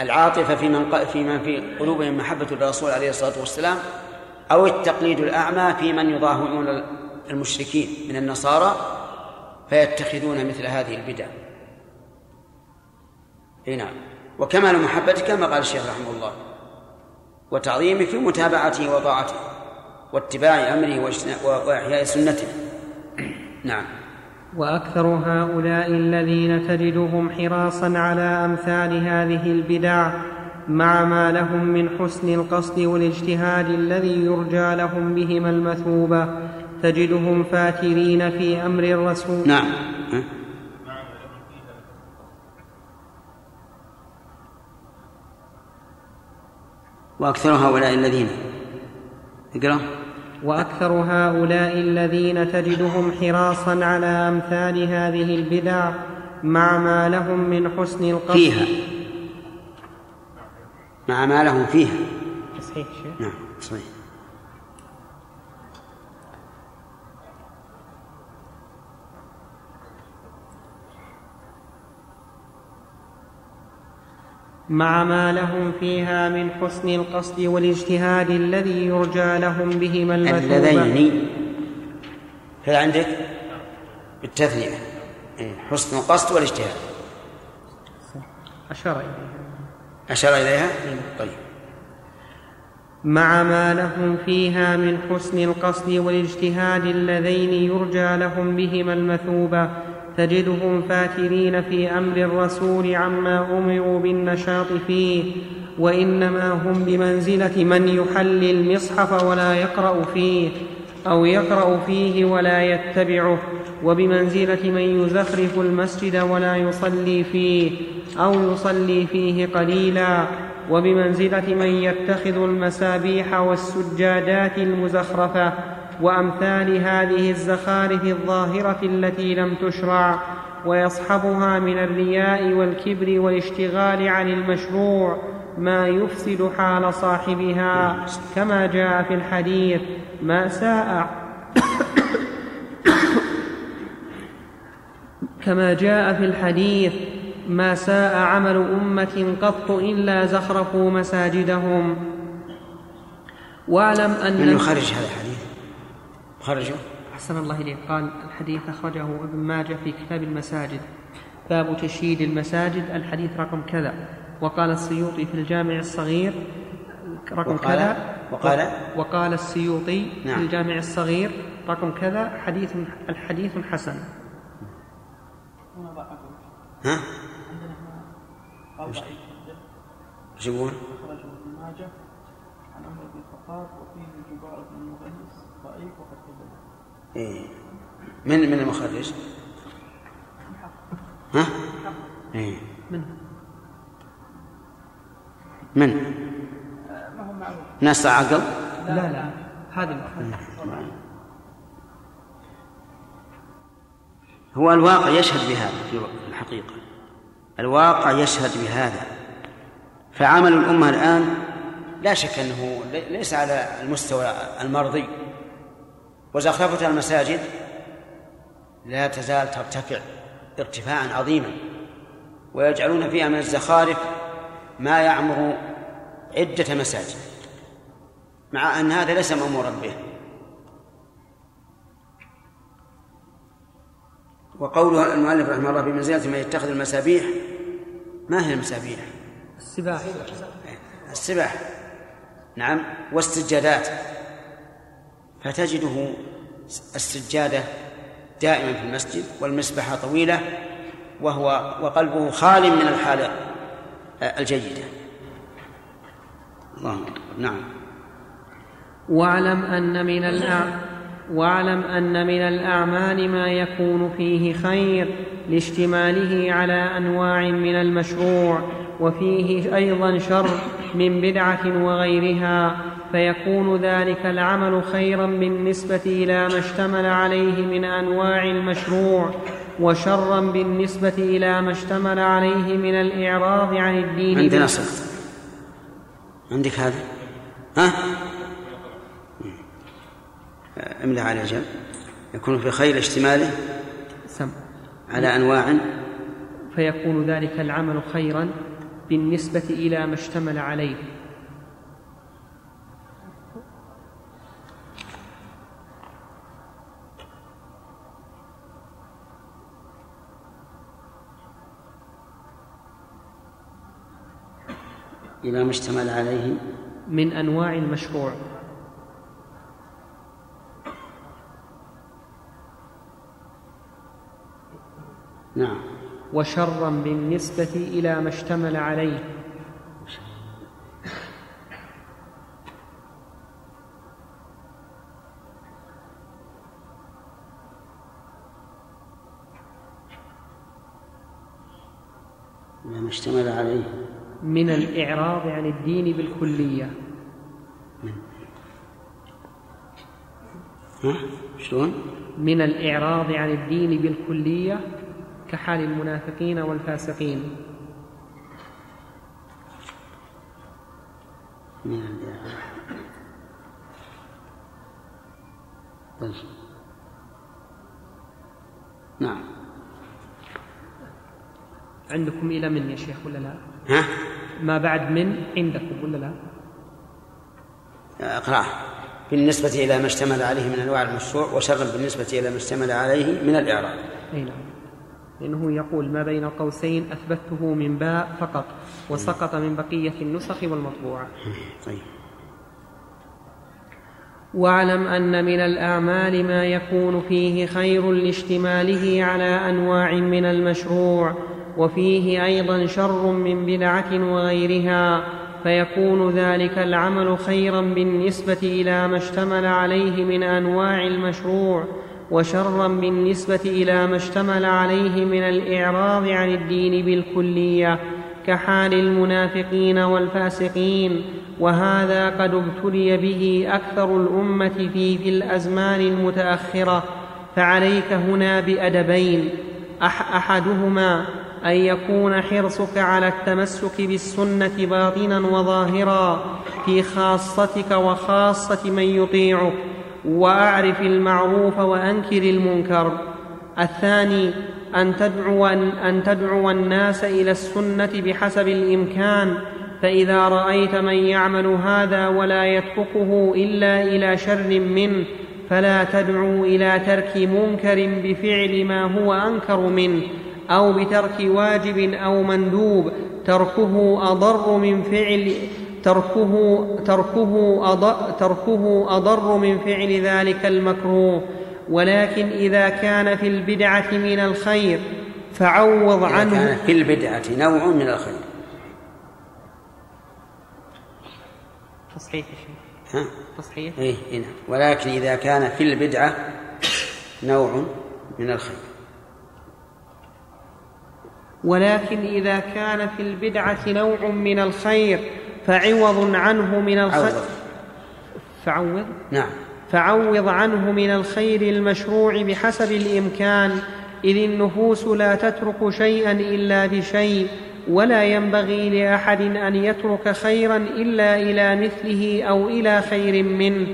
العاطفة في من في من في قلوبهم محبة الرسول عليه الصلاة والسلام أو التقليد الأعمى في من يضاهئون المشركين من النصارى فيتخذون مثل هذه البدع. إي نعم. وكمال محبته كما قال الشيخ رحمه الله. وتعظيمه في متابعته وطاعته واتباع أمره وإحياء سنته. نعم. وأكثر هؤلاء الذين تجدهم حراصا على أمثال هذه البدع مع ما لهم من حسن القصد والاجتهاد الذي يرجى لهم بهما المثوبة تجدهم فاترين في أمر الرسول. نعم. وأكثر هؤلاء الذين. اقرأ. وأكثر هؤلاء الذين تجدهم حراصا على أمثال هذه البدع مع ما لهم من حسن القصد. فيها. مع ما لهم فيها. صحيح نعم صحيح. مع ما لهم فيها من حسن القصد والاجتهاد الذي يرجى لهم بهما المثوبة. اللذين. هذا عندك؟ بالتثنية. إيه، حسن القصد والاجتهاد. أشار إليها. أشار إليها؟ طيب. مع ما لهم فيها من حسن القصد والاجتهاد اللذين يرجى لهم بهما المثوبة. تجدهم فاترين في أمر الرسول عما أمروا بالنشاط فيه وإنما هم بمنزلة من يحلي المصحف ولا يقرأ فيه أو يقرأ فيه ولا يتبعه وبمنزلة من يزخرف المسجد ولا يصلي فيه أو يصلي فيه قليلا وبمنزلة من يتخذ المسابيح والسجادات المزخرفة وأمثال هذه الزخارف الظاهرة التي لم تشرع ويصحبها من الرياء والكبر والاشتغال عن المشروع ما يفسد حال صاحبها. كما جاء في الحديث ما ساء كما جاء في الحديث ما ساء عمل أمة قط إلا زخرفوا مساجدهم واعلم أن من يخرج هذا الحديث. خرجه أحسن الله إليك. قال الحديث أخرجه ابن ماجه في كتاب المساجد. باب تشييد المساجد. الحديث رقم كذا. وقال السيوطي في الجامع الصغير. رقم وقال كذا. وقال وقال السيوطي نعم. في الجامع الصغير. رقم كذا. حديث الحديث حسن. ها؟ إيش؟ يقول؟ أخرجه ابن ماجه عن عمر بن الخطاب وفيه جبار بن المغيث ضعيف وقد كذب إيه. من من المخرج؟ ها؟ إيه. من من؟ ما هو معروف ناس عقل؟ لا لا هذا هو الواقع يشهد بهذا في الحقيقة الواقع يشهد بهذا فعمل الأمة الآن لا شك أنه ليس على المستوى المرضي وزخرفة المساجد لا تزال ترتفع ارتفاعا عظيما ويجعلون فيها من الزخارف ما يعمر عدة مساجد مع أن هذا ليس مأمورا به. وقوله المؤلف رحمه الله بمنزلة ما يتخذ المسابيح ما هي المسابيح؟ السباح. السباح. نعم والسجادات. فتجده السجادة دائما في المسجد والمسبحة طويلة وهو وقلبه خال من الحالة الجيدة. الله نعم. واعلم أن من الأعمال واعلم أن من الأعمال ما يكون فيه خير لاشتماله على أنواع من المشروع وفيه أيضا شر من بدعة وغيرها. فيكون ذلك العمل خيرا بالنسبة إلى ما اشتمل عليه من أنواع المشروع وشرا بالنسبة إلى ما اشتمل عليه من الإعراض عن الدين عندنا صوت عندك هذا؟ ها؟ املأ على جنب. يكون في خير اشتماله سم. على أنواع. فيكون ذلك العمل خيرا بالنسبة إلى ما اشتمل عليه. إلى ما اشتمل عليه من أنواع المشروع. نعم. وشرا بالنسبة إلى ما اشتمل عليه. ما اشتمل عليه. من الإعراض عن الدين بالكلية. شلون؟ من الإعراض عن الدين بالكلية كحال المنافقين والفاسقين. طيب نعم. عندكم إلى من يا شيخ ولا لا؟ ها؟ ما بعد من عندكم ولا لا؟ اقرأه بالنسبة إلى ما اشتمل عليه من أنواع المشروع وشرا بالنسبة إلى ما اشتمل عليه من الإعراب. أي نعم. لأنه يقول ما بين قوسين أثبته من باء فقط وسقط من بقية النسخ والمطبوعة طيب. واعلم أن من الأعمال ما يكون فيه خير لاشتماله على أنواع من المشروع. وفيه أيضا شر من بدعة وغيرها فيكون ذلك العمل خيرا بالنسبة إلى ما اشتمل عليه من أنواع المشروع وشرا بالنسبة إلى ما اشتمل عليه من الإعراض عن الدين بالكلية كحال المنافقين والفاسقين. وهذا قد ابتلي به أكثر الأمة في في الأزمان المتأخرة فعليك هنا بأدبين أح أحدهما أن يكون حرصك على التمسك بالسنة باطنا وظاهرا في خاصتك وخاصة من يطيعك وأعرف المعروف وأنكر المنكر. الثاني أن تدعو, أن تدعو الناس إلى السنة بحسب الإمكان فإذا رأيت من يعمل هذا ولا يتركه إلا إلى شر منه فلا تدعو إلى ترك منكر بفعل ما هو أنكر منه. أو بترك واجب أو مندوب تركه أضر من فعل تركه تركه أضر, تركه أضر من فعل ذلك المكروه. ولكن إذا كان في البدعة من الخير فعوض عنه. كان في البدعة نوع من الخير. تصحيح ها؟ تصحيح. إيه إيه نعم. ولكن إذا كان في البدعة نوع من الخير. ولكن إذا كان في البدعة نوع من الخير فعوض عنه من الخير عوض. فعوض؟ نعم. فعوض عنه من الخير المشروع بحسب الإمكان إذ النفوس لا تترك شيئا إلا بشيء ولا ينبغي لأحد أن يترك خيرا إلا إلى مثله أو إلى خير منه.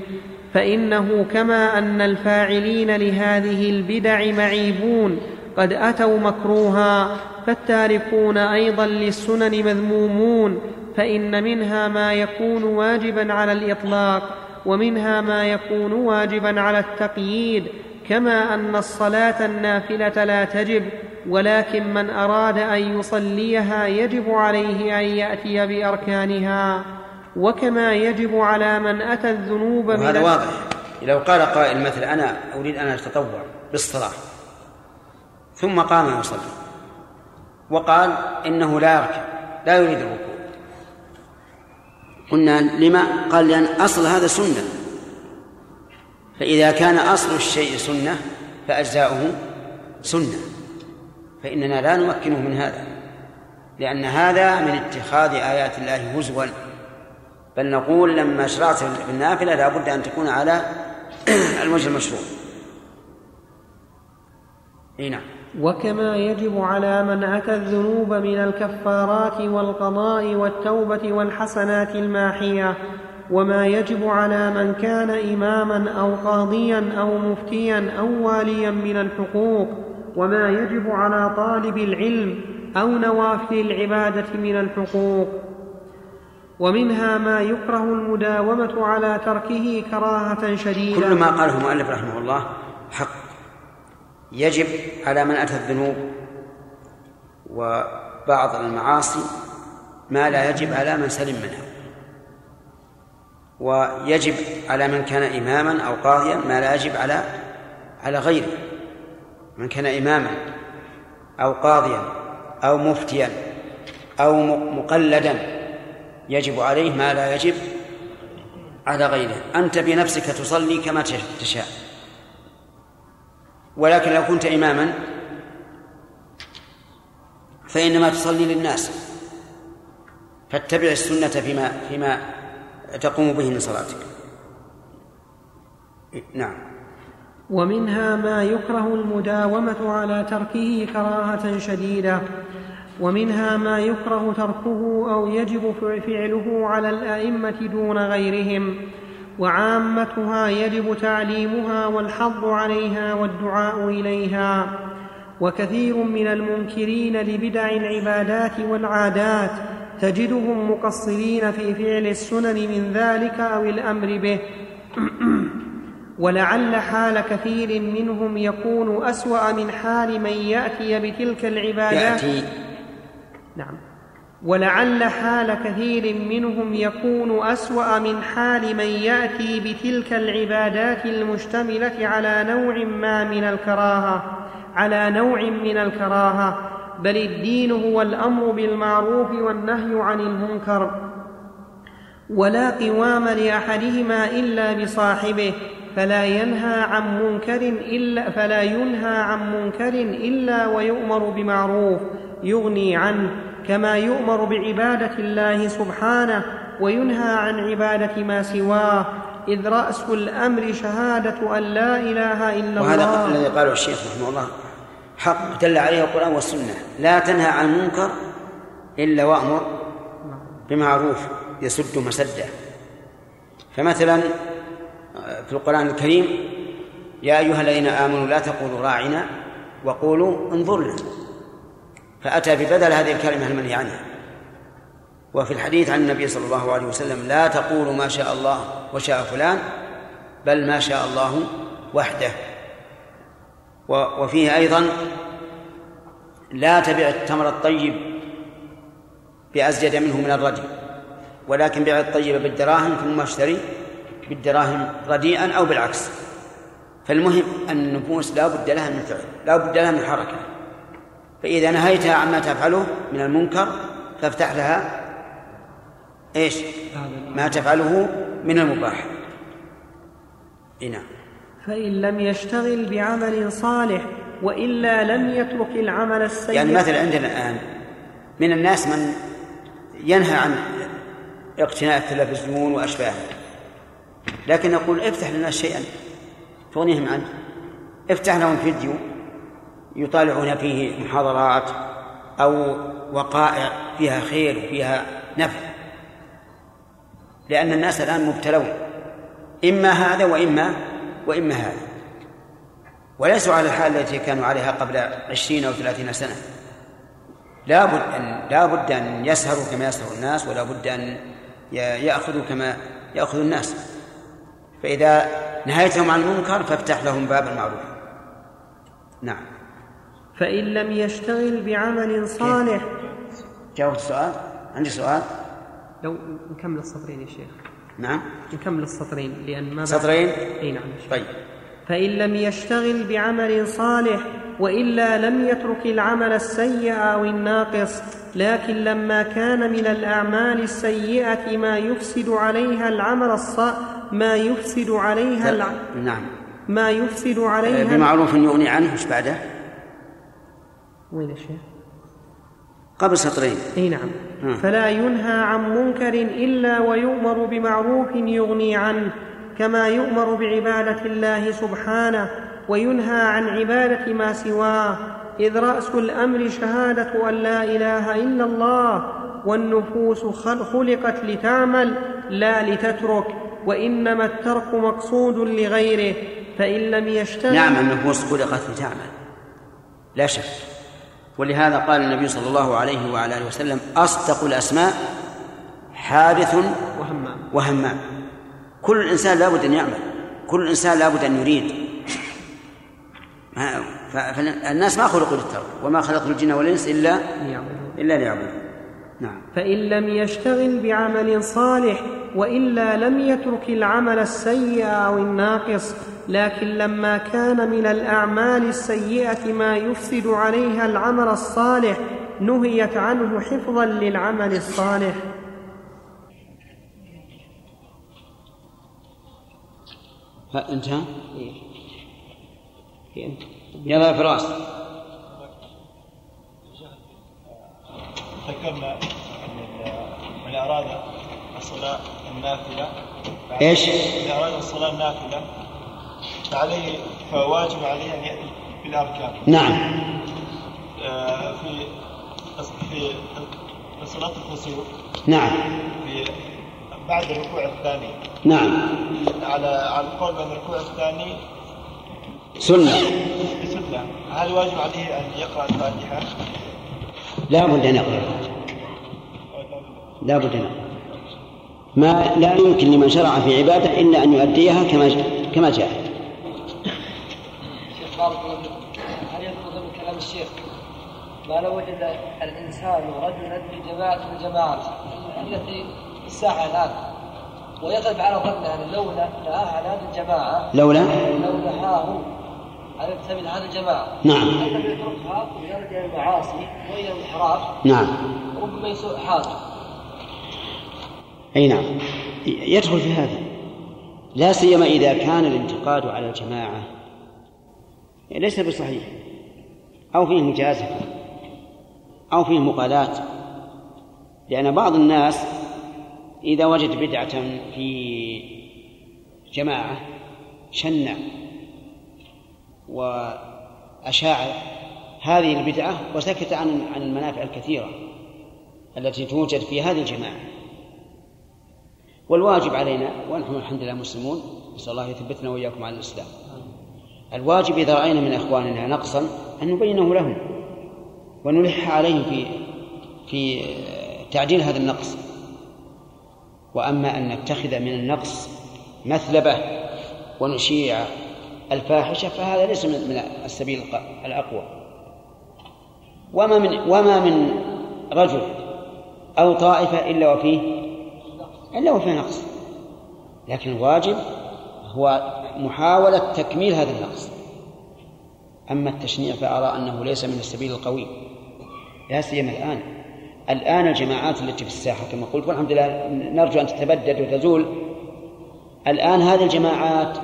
فإنه كما أن الفاعلين لهذه البدع معيبون قد أتوا مكروها فالتاركون أيضا للسنن مذمومون فإن منها ما يكون واجبا على الإطلاق ومنها ما يكون واجبا على التقييد كما أن الصلاة النافلة لا تجب ولكن من أراد أن يصليها يجب عليه أن يأتي بأركانها. وكما يجب على من أتى الذنوب من وهذا واضح. لو قال قائل مثلا أنا أريد أن أتطوع بالصلاة ثم قام يصلي وقال إنه لا يركع لا يريد الركوع قلنا لما؟ قال لأن أصل هذا سنة. فإذا كان أصل الشيء سنة فأجزاؤه سنة. فإننا لا نمكنه من هذا لأن هذا من اتخاذ آيات الله هزوا. بل نقول لما شرعت في النافلة لا بد أن تكون على الوجه المشروع. إي نعم. وكما يجب على من أتى الذنوب من الكفارات والقضاء والتوبة والحسنات الماحية وما يجب على من كان إماما أو قاضيا أو مفتيا أو واليا من الحقوق وما يجب على طالب العلم أو نوافل العبادة من الحقوق. ومنها ما يكره المداومة على تركه كراهة شديدة. كل ما قاله المؤلف رحمه الله حق يجب على من أتى الذنوب وبعض المعاصي ما لا يجب على من سلم منها. ويجب على من كان إماما أو قاضيا ما لا يجب على على غيره. من كان إماما أو قاضيا أو مفتيا أو مقلدا يجب عليه ما لا يجب على غيره. أنت بنفسك تصلي كما تشاء. ولكن لو كنت إماما فإنما تصلي للناس. فاتبع السنة فيما فيما تقوم به من صلاتك. نعم. ومنها ما يكره المداومة على تركه كراهة شديدة. ومنها ما يكره تركه أو يجب فعله على الأئمة دون غيرهم. وعامتها يجب تعليمها والحظ عليها والدعاء إليها. وكثير من المنكرين لبدع العبادات والعادات تجدهم مقصرين في فعل السنن من ذلك أو الأمر به. ولعل حال كثير منهم يكون أسوأ من حال من يأتي بتلك العبادات. يأتي. نعم. ولعل حال كثير منهم يكون اسوا من حال من ياتي بتلك العبادات المشتمله على نوع ما من الكراهه على نوع من الكراهه بل الدين هو الامر بالمعروف والنهي عن المنكر. ولا قوام لاحدهما الا بصاحبه فلا ينهى عن منكر الا فلا ينهى عن منكر الا ويؤمر بمعروف يغني عنه. كما يؤمر بعبادة الله سبحانه وينهى عن عبادة ما سواه إذ رأس الأمر شهادة أن لا إله إلا وهذا الله. الذي قاله الشيخ رحمه الله حق دل عليه القرآن والسنة. لا تنهى عن المنكر إلا وأمر بمعروف يسد مسده. فمثلا في القرآن الكريم يا أيها الذين آمنوا لا تقولوا راعنا وقولوا انظرنا. فأتى ببدل هذه الكلمة المنهي عنها. وفي الحديث عن النبي صلى الله عليه وسلم لا تقولوا ما شاء الله وشاء فلان بل ما شاء الله وحده. وفيه أيضا لا تبع التمر الطيب بأزيد منه من الردي ولكن بيع الطيب بالدراهم ثم اشتري بالدراهم رديئا أو بالعكس. فالمهم أن النفوس لا بد لها من فعل لا بد لها من حركة. فإذا نهيتها عما تفعله من المنكر فافتح لها إيش؟ ما تفعله من المباح. نعم. فإن لم يشتغل بعمل صالح وإلا لم يترك العمل السيء. يعني مثلا عندنا الآن من الناس من ينهى عن اقتناء التلفزيون وأشباهه لكن نقول افتح للناس شيئا تغنيهم عنه افتح لهم فيديو يطالعون فيه محاضرات أو وقائع فيها خير وفيها نفع. لأن الناس الآن مبتلون إما هذا وإما وإما هذا. وليسوا على الحال التي كانوا عليها قبل عشرين أو ثلاثين سنة. لا بد أن لا بد أن يسهروا كما يسهر الناس ولا بد أن يأخذوا كما يأخذ الناس. فإذا نهيتهم عن المنكر فافتح لهم باب المعروف. نعم. فإن لم يشتغل بعمل صالح. جاوبت السؤال عندي سؤال؟ لو نكمل السطرين يا شيخ. نعم. نكمل السطرين لأن ما سطرين؟ إي نعم. طيب. فإن لم يشتغل بعمل صالح وإلا لم يترك العمل السيء أو الناقص لكن لما كان من الأعمال السيئة ما يفسد عليها العمل الصالح ما يفسد عليها الع... نعم. ما يفسد آه، عليها بمعروف يغني عنه إيش بعده؟ وين يا شيخ؟ قبل سطرين إي نعم مم. فلا ينهى عن منكر إلا ويؤمر بمعروف يغني عنه كما يؤمر بعبادة الله سبحانه وينهى عن عبادة ما سواه إذ رأس الأمر شهادة أن لا إله إلا الله والنفوس خل- خلقت لتعمل لا لتترك وإنما الترك مقصود لغيره فإن لم يشتغل نعم النفوس خلقت لتعمل لا شك ولهذا قال النبي صلى الله عليه وعلى آله وسلم أصدق الأسماء حارث وهمام. وهمام. كل إنسان لابد أن يعمل. كل إنسان لابد أن يريد. فالناس ما خلقوا للترك وما خلقت الجن والإنس إلا إلا ليعبدون. نعم. فإن لم يشتغل بعمل صالح وإلا لم يترك العمل السيء أو الناقص لكن لما كان من الأعمال السيئة ما يفسد عليها العمل الصالح نهيت عنه حفظا للعمل الصالح. انتهى؟ يلا يا فراس. ذكرنا ان من اراد الصلاة النافلة. إيش؟ من اراد الصلاة النافلة. فعليه فواجب عليه أن يأتي بالأركان. نعم. آه، في في في صلاة الكسوف نعم. في بعد الركوع الثاني. نعم. على على القول بان الركوع الثاني. سنة. بسنة. هل واجب عليه أن يقرأ الفاتحة؟ لا بد أن يقرأ. لا بد أن ما لا يمكن لمن شرع في عبادة إلا أن يؤديها كما كما جاءت شيخ بارك هل يدخل ضمن كلام الشيخ؟ ما لو وجد الإنسان رجلا في جماعة من الجماعات التي في الساحه الآن ويغلب على ظنه أن لولا عن هذه الجماعة لولا؟ لو نهاه لهذه الجماعه نعم. انه يتركها ويرجع المعاصي وإلى الانحراف نعم. وربما يسوء حاله أي نعم. يدخل في هذا. لا سيما إذا كان الانتقاد على الجماعة ليس بصحيح. أو فيه مجازفة. أو فيه مقالاة لأن بعض الناس إذا وجد بدعة في جماعة شنع وأشاع هذه البدعة وسكت عن عن المنافع الكثيرة التي توجد في هذه الجماعة. والواجب علينا ونحن الحمد لله مسلمون نسأل الله يثبتنا وإياكم على الإسلام. الواجب إذا رأينا من إخواننا نقصا أن نبينه لهم ونلح عليهم في في تعديل هذا النقص. وأما أن نتخذ من النقص مثلبة ونشيع الفاحشة فهذا ليس من السبيل الأقوى. وما من وما من رجل أو طائفة إلا وفيه إلا وفيه نقص. لكن الواجب هو محاولة تكميل هذا النقص. أما التشنيع فأرى أنه ليس من السبيل القوي. لا سيما الآن. الآن الجماعات التي في الساحة كما قلت والحمد لله نرجو أن تتبدد وتزول. الآن هذه الجماعات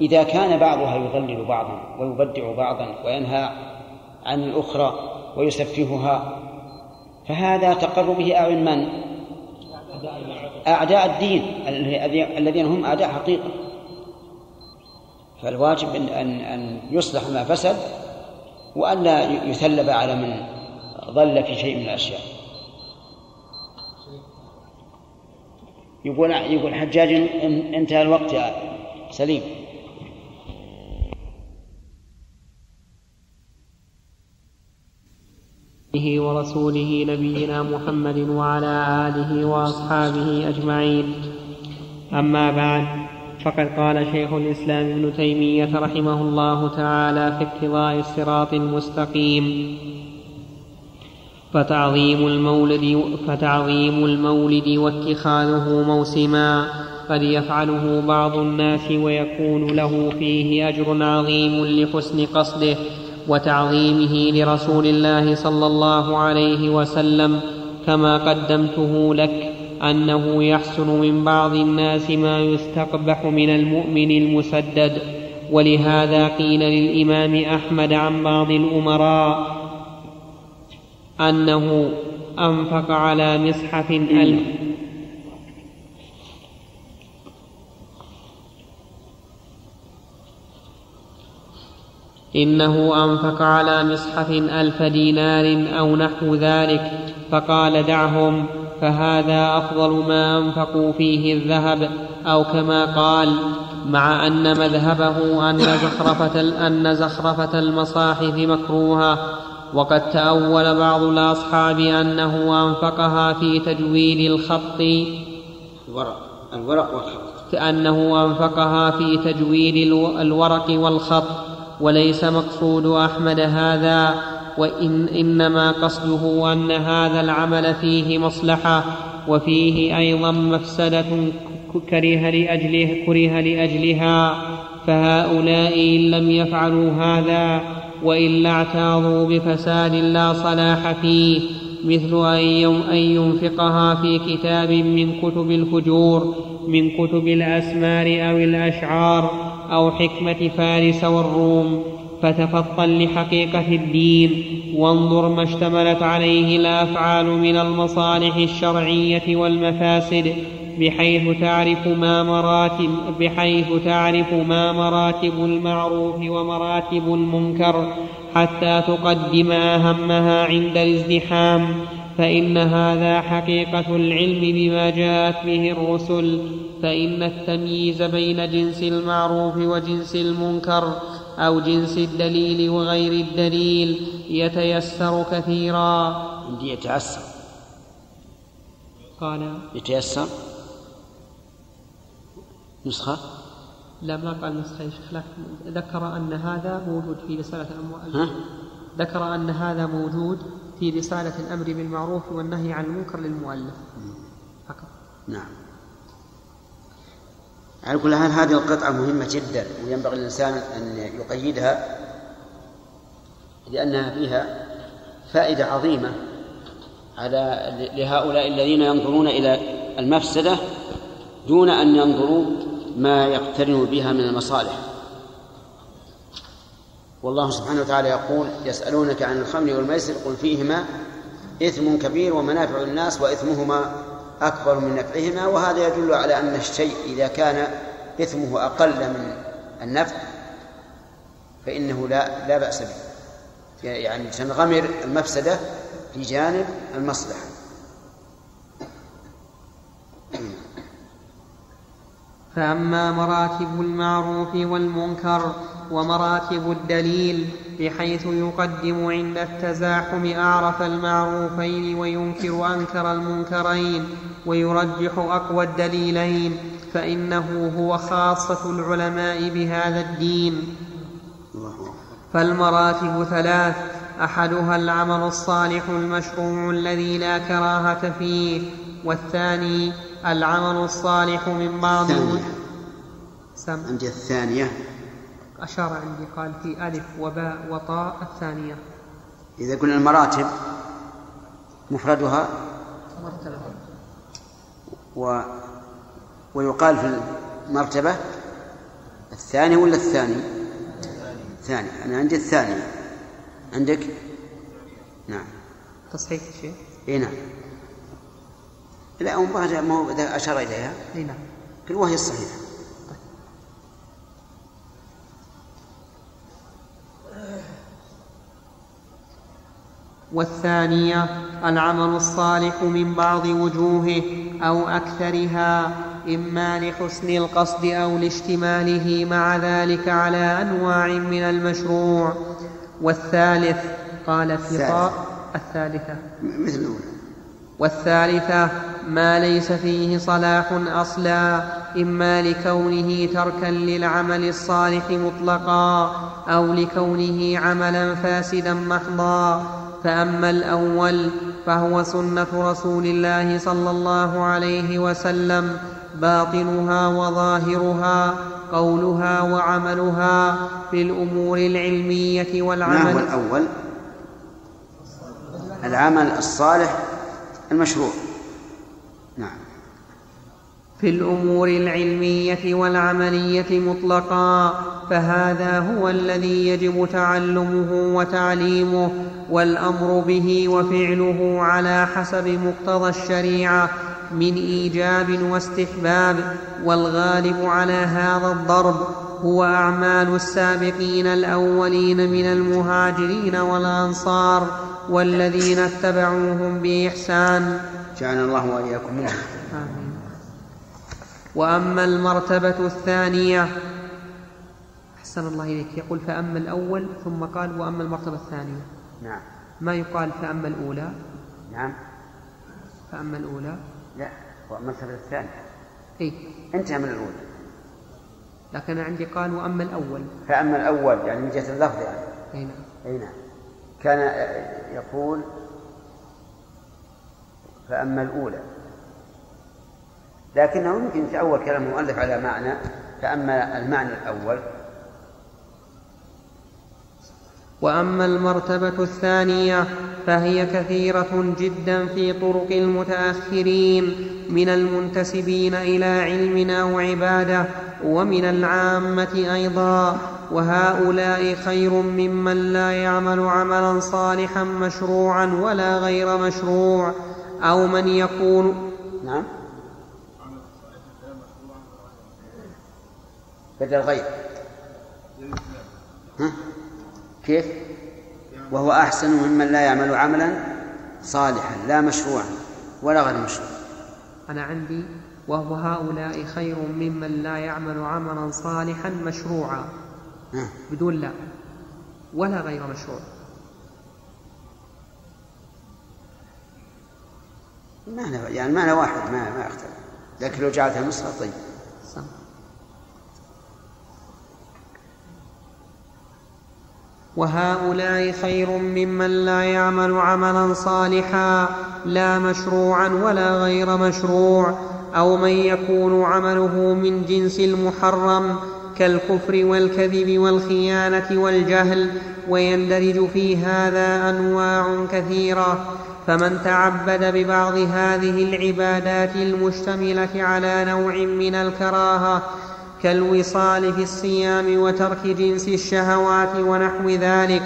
إذا كان بعضها يضلل بعضا ويبدع بعضا وينهى عن الأخرى ويسفهها فهذا تقر به أعين من؟ أعداء الدين الذي- الذين هم أعداء حقيقة. فالواجب أن أن أن يصلح ما فسد وألا يثلب على من ضل في شيء من الأشياء. يقول يقول حجاج إن- إنتهى الوقت يا سليم. ورسوله نبينا محمد وعلى آله وأصحابه أجمعين. أما بعد فقد قال شيخ الإسلام ابن تيمية رحمه الله تعالى في اقتضاء الصراط المستقيم. فتعظيم المولد فتعظيم المولد واتخاذه موسما قد يفعله بعض الناس ويكون له فيه أجر عظيم لحسن قصده. وتعظيمه لرسول الله صلى الله عليه وسلم كما قدمته لك أنه يحسن من بعض الناس ما يستقبح من المؤمن المسدد. ولهذا قيل للإمام أحمد عن بعض الأمراء أنه أنفق على مصحف ألف. إنه أنفق على مصحف ألف دينار أو نحو ذلك فقال دعهم فهذا أفضل ما أنفقوا فيه الذهب. أو كما قال مع أن مذهبه أن زخرفة, أن زخرفة المصاحف مكروهة. وقد تأول بعض الأصحاب أنه أنفقها في تجويد الخط. الورق الورق والخط. أنه أنفقها في تجويد الورق والخط. وليس مقصود أحمد هذا وإن إنما قصده أن هذا العمل فيه مصلحة وفيه أيضا مفسدة كره لأجله كره لأجلها فهؤلاء إن لم يفعلوا هذا وإلا اعتاضوا بفساد لا صلاح فيه مثل أن ينفقها في كتاب من كتب الفجور من كتب الأسمار أو الأشعار. أو حكمة فارس والروم فتفطن لحقيقة الدين. وانظر ما اشتملت عليه الأفعال من المصالح الشرعية والمفاسد بحيث تعرف ما مراتب بحيث تعرف ما مراتب المعروف ومراتب المنكر حتى تقدم أهمها عند الازدحام. فإن هذا حقيقة العلم بما جاءت به الرسل فإن التمييز بين جنس المعروف وجنس المنكر أو جنس الدليل وغير الدليل يتيسر كثيرا. يتعسر قال يتيسر؟ نسخة؟ لا ما قال نسخة يا شيخ ذكر أن هذا موجود في رسالة أموال ذكر أن هذا موجود في رسالة الأمر بالمعروف والنهي عن المنكر للمؤلف. فقط نعم. على كل حال هذه القطعة مهمة جدا وينبغي الإنسان أن يقيدها لأنها فيها فائدة عظيمة على لهؤلاء الذين ينظرون إلى المفسدة دون أن ينظروا ما يقترن بها من المصالح. والله سبحانه وتعالى يقول يسألونك عن الخمر والميسر قل فيهما إثم كبير ومنافع للناس وإثمهما أكبر من نفعهما وهذا يدل على أن الشيء إذا كان إثمه أقل من النفع فإنه لا لا بأس به. يعني تنغمر المفسدة في جانب المصلحة. فأما مراتب المعروف والمنكر ومراتب الدليل بحيث يقدم عند التزاحم أعرف المعروفين وينكر أنكر المنكرين ويرجح أقوى الدليلين فإنه هو خاصة العلماء بهذا الدين. فالمراتب ثلاث أحدها العمل الصالح المشروع الذي لا كراهة فيه والثاني العمل الصالح من بعض عندي الثانية. أشار عندي قال في ألف وباء وطاء الثانية. إذا قلنا المراتب مفردها؟ مرتبة. و ويقال في المرتبة الثاني ولا الثاني؟ الثاني أنا عندي الثاني عندك؟ نعم. تصحيح شيء؟ اي نعم. لا مباشرة ما هو أشار إليها. إي نعم. وهي الصحيحة والثانية العمل الصالح من بعض وجوهه أو أكثرها إما لحسن القصد أو لاشتماله مع ذلك على أنواع من المشروع. والثالث قال في طاء الثالثة. مثل الأولى. والثالثة ما ليس فيه صلاح أصلا إما لكونه تركا للعمل الصالح مطلقا أو لكونه عملا فاسدا محضا. فأما الأول فهو سنة رسول الله صلى الله عليه وسلم باطنها وظاهرها قولها وعملها في الأمور العلمية ما والعمل. هو الأول العمل الصالح المشروع. نعم. في الأمور العلمية والعملية مطلقا فهذا هو الذي يجب تعلمه وتعليمه والأمر به وفعله على حسب مقتضى الشريعة من إيجاب واستحباب والغالب على هذا الضرب هو أعمال السابقين الأولين من المهاجرين والأنصار والذين اتبعوهم بإحسان. جعلنا الله وإياكم منهم. آمين. وأما المرتبة الثانية أحسن الله إليك. يقول فأما الأول ثم قال وأما المرتبة الثانية. نعم. ما يقال فأما الأولى؟ نعم. فأما الأولى؟ لا والمرتبة الثانية. إيه. انتهى من الأولى. لكن أنا عندي قال وأما الأول. فأما الأول يعني من جهة اللفظ يعني. أي نعم. أي نعم. كان يقول فأما الأولى. لكنه يمكن يتأول كلام المؤلف على معنى فأما المعنى الأول وأما المرتبة الثانية فهي كثيرة جدا في طرق المتأخرين من المنتسبين إلى علم أو عبادة ومن العامة أيضا. وهؤلاء خير ممن لا يعمل عملا صالحا مشروعا ولا غير مشروع أو من يكون نعم. بدل غير. ها؟ كيف؟ وهو أحسن ممن لا يعمل عملا صالحا لا مشروعا ولا غير مشروع. أنا عندي وهو هؤلاء خير ممن لا يعمل عملا صالحا مشروعا؟ بدون لا ولا غير مشروع. معنى يعني معنى واحد ما ما يختلف. لكن لو جعلتها نسخة طيب صح. وهؤلاء خير ممن لا يعمل عملا صالحا لا مشروعا ولا غير مشروع أو من يكون عمله من جنس المحرم كالكفر والكذب والخيانة والجهل ويندرج في هذا أنواع كثيرة. فمن تعبد ببعض هذه العبادات المشتملة على نوع من الكراهة كالوصال في الصيام وترك جنس الشهوات ونحو ذلك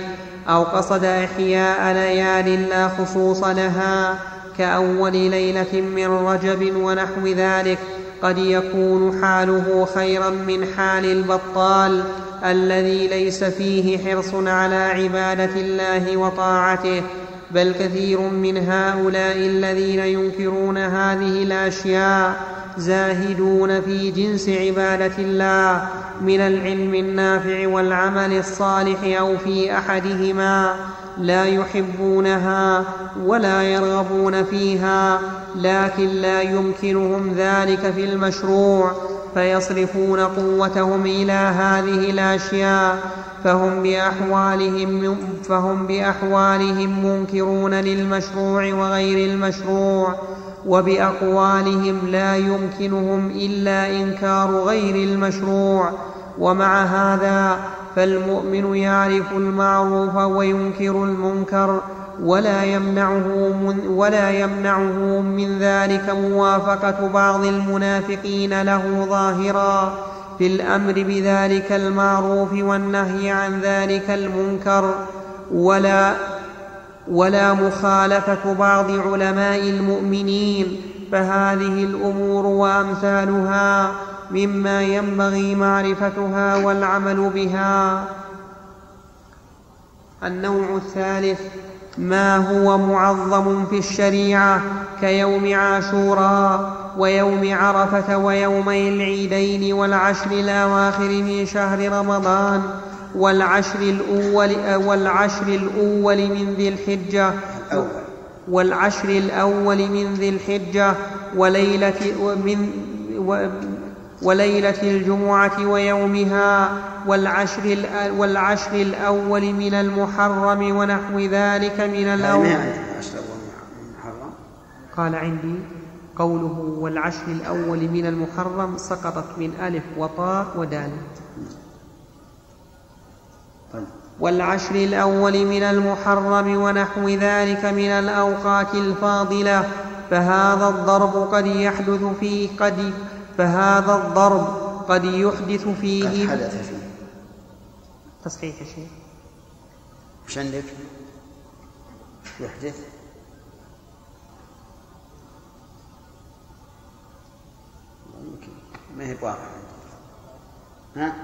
أو قصد إحياء ليال لا خصوص لها كأول ليلة من رجب ونحو ذلك قد يكون حاله خيرا من حال البطال الذي ليس فيه حرص على عبادة الله وطاعته بل كثير من هؤلاء الذين ينكرون هذه الأشياء. زاهدون في جنس عبادة الله من العلم النافع والعمل الصالح أو في أحدهما لا يحبونها ولا يرغبون فيها لكن لا يمكنهم ذلك في المشروع فيصرفون قوتهم إلى هذه الأشياء فهم بأحوالهم فهم بأحوالهم منكرون للمشروع وغير المشروع. وبأقوالهم لا يمكنهم إلا إنكار غير المشروع. ومع هذا فالمؤمن يعرف المعروف وينكر المنكر ولا يمنعه من ولا يمنعه من ذلك موافقة بعض المنافقين له ظاهرا في الأمر بذلك المعروف والنهي عن ذلك المنكر. ولا ولا مخالفة بعض علماء المؤمنين فهذه الأمور وأمثالها مما ينبغي معرفتها والعمل بها. النوع الثالث ما هو معظم في الشريعة كيوم عاشوراء ويوم عرفة ويومي العيدين والعشر الأواخر من شهر رمضان؟ والعشر الأول والعشر الأول من ذي الأول. والعشر الأول من ذي الحجة. وليلة ومن و وليلة الجمعة ويومها. والعشر, والعشر الأول من المحرم ونحو ذلك من الأول قال عندي قوله والعشر الأول من المحرم سقطت من ألف وطاء ودال. طيب. والعشر الأول من المحرم ونحو ذلك من الأوقات الفاضلة فهذا الضرب قد يحدث فيه قد فهذا الضرب قد يحدث فيه. قد حدث فيه. تصحيح يا شيخ. وش عندك؟ يحدث. ما هي بواقع؟ ها؟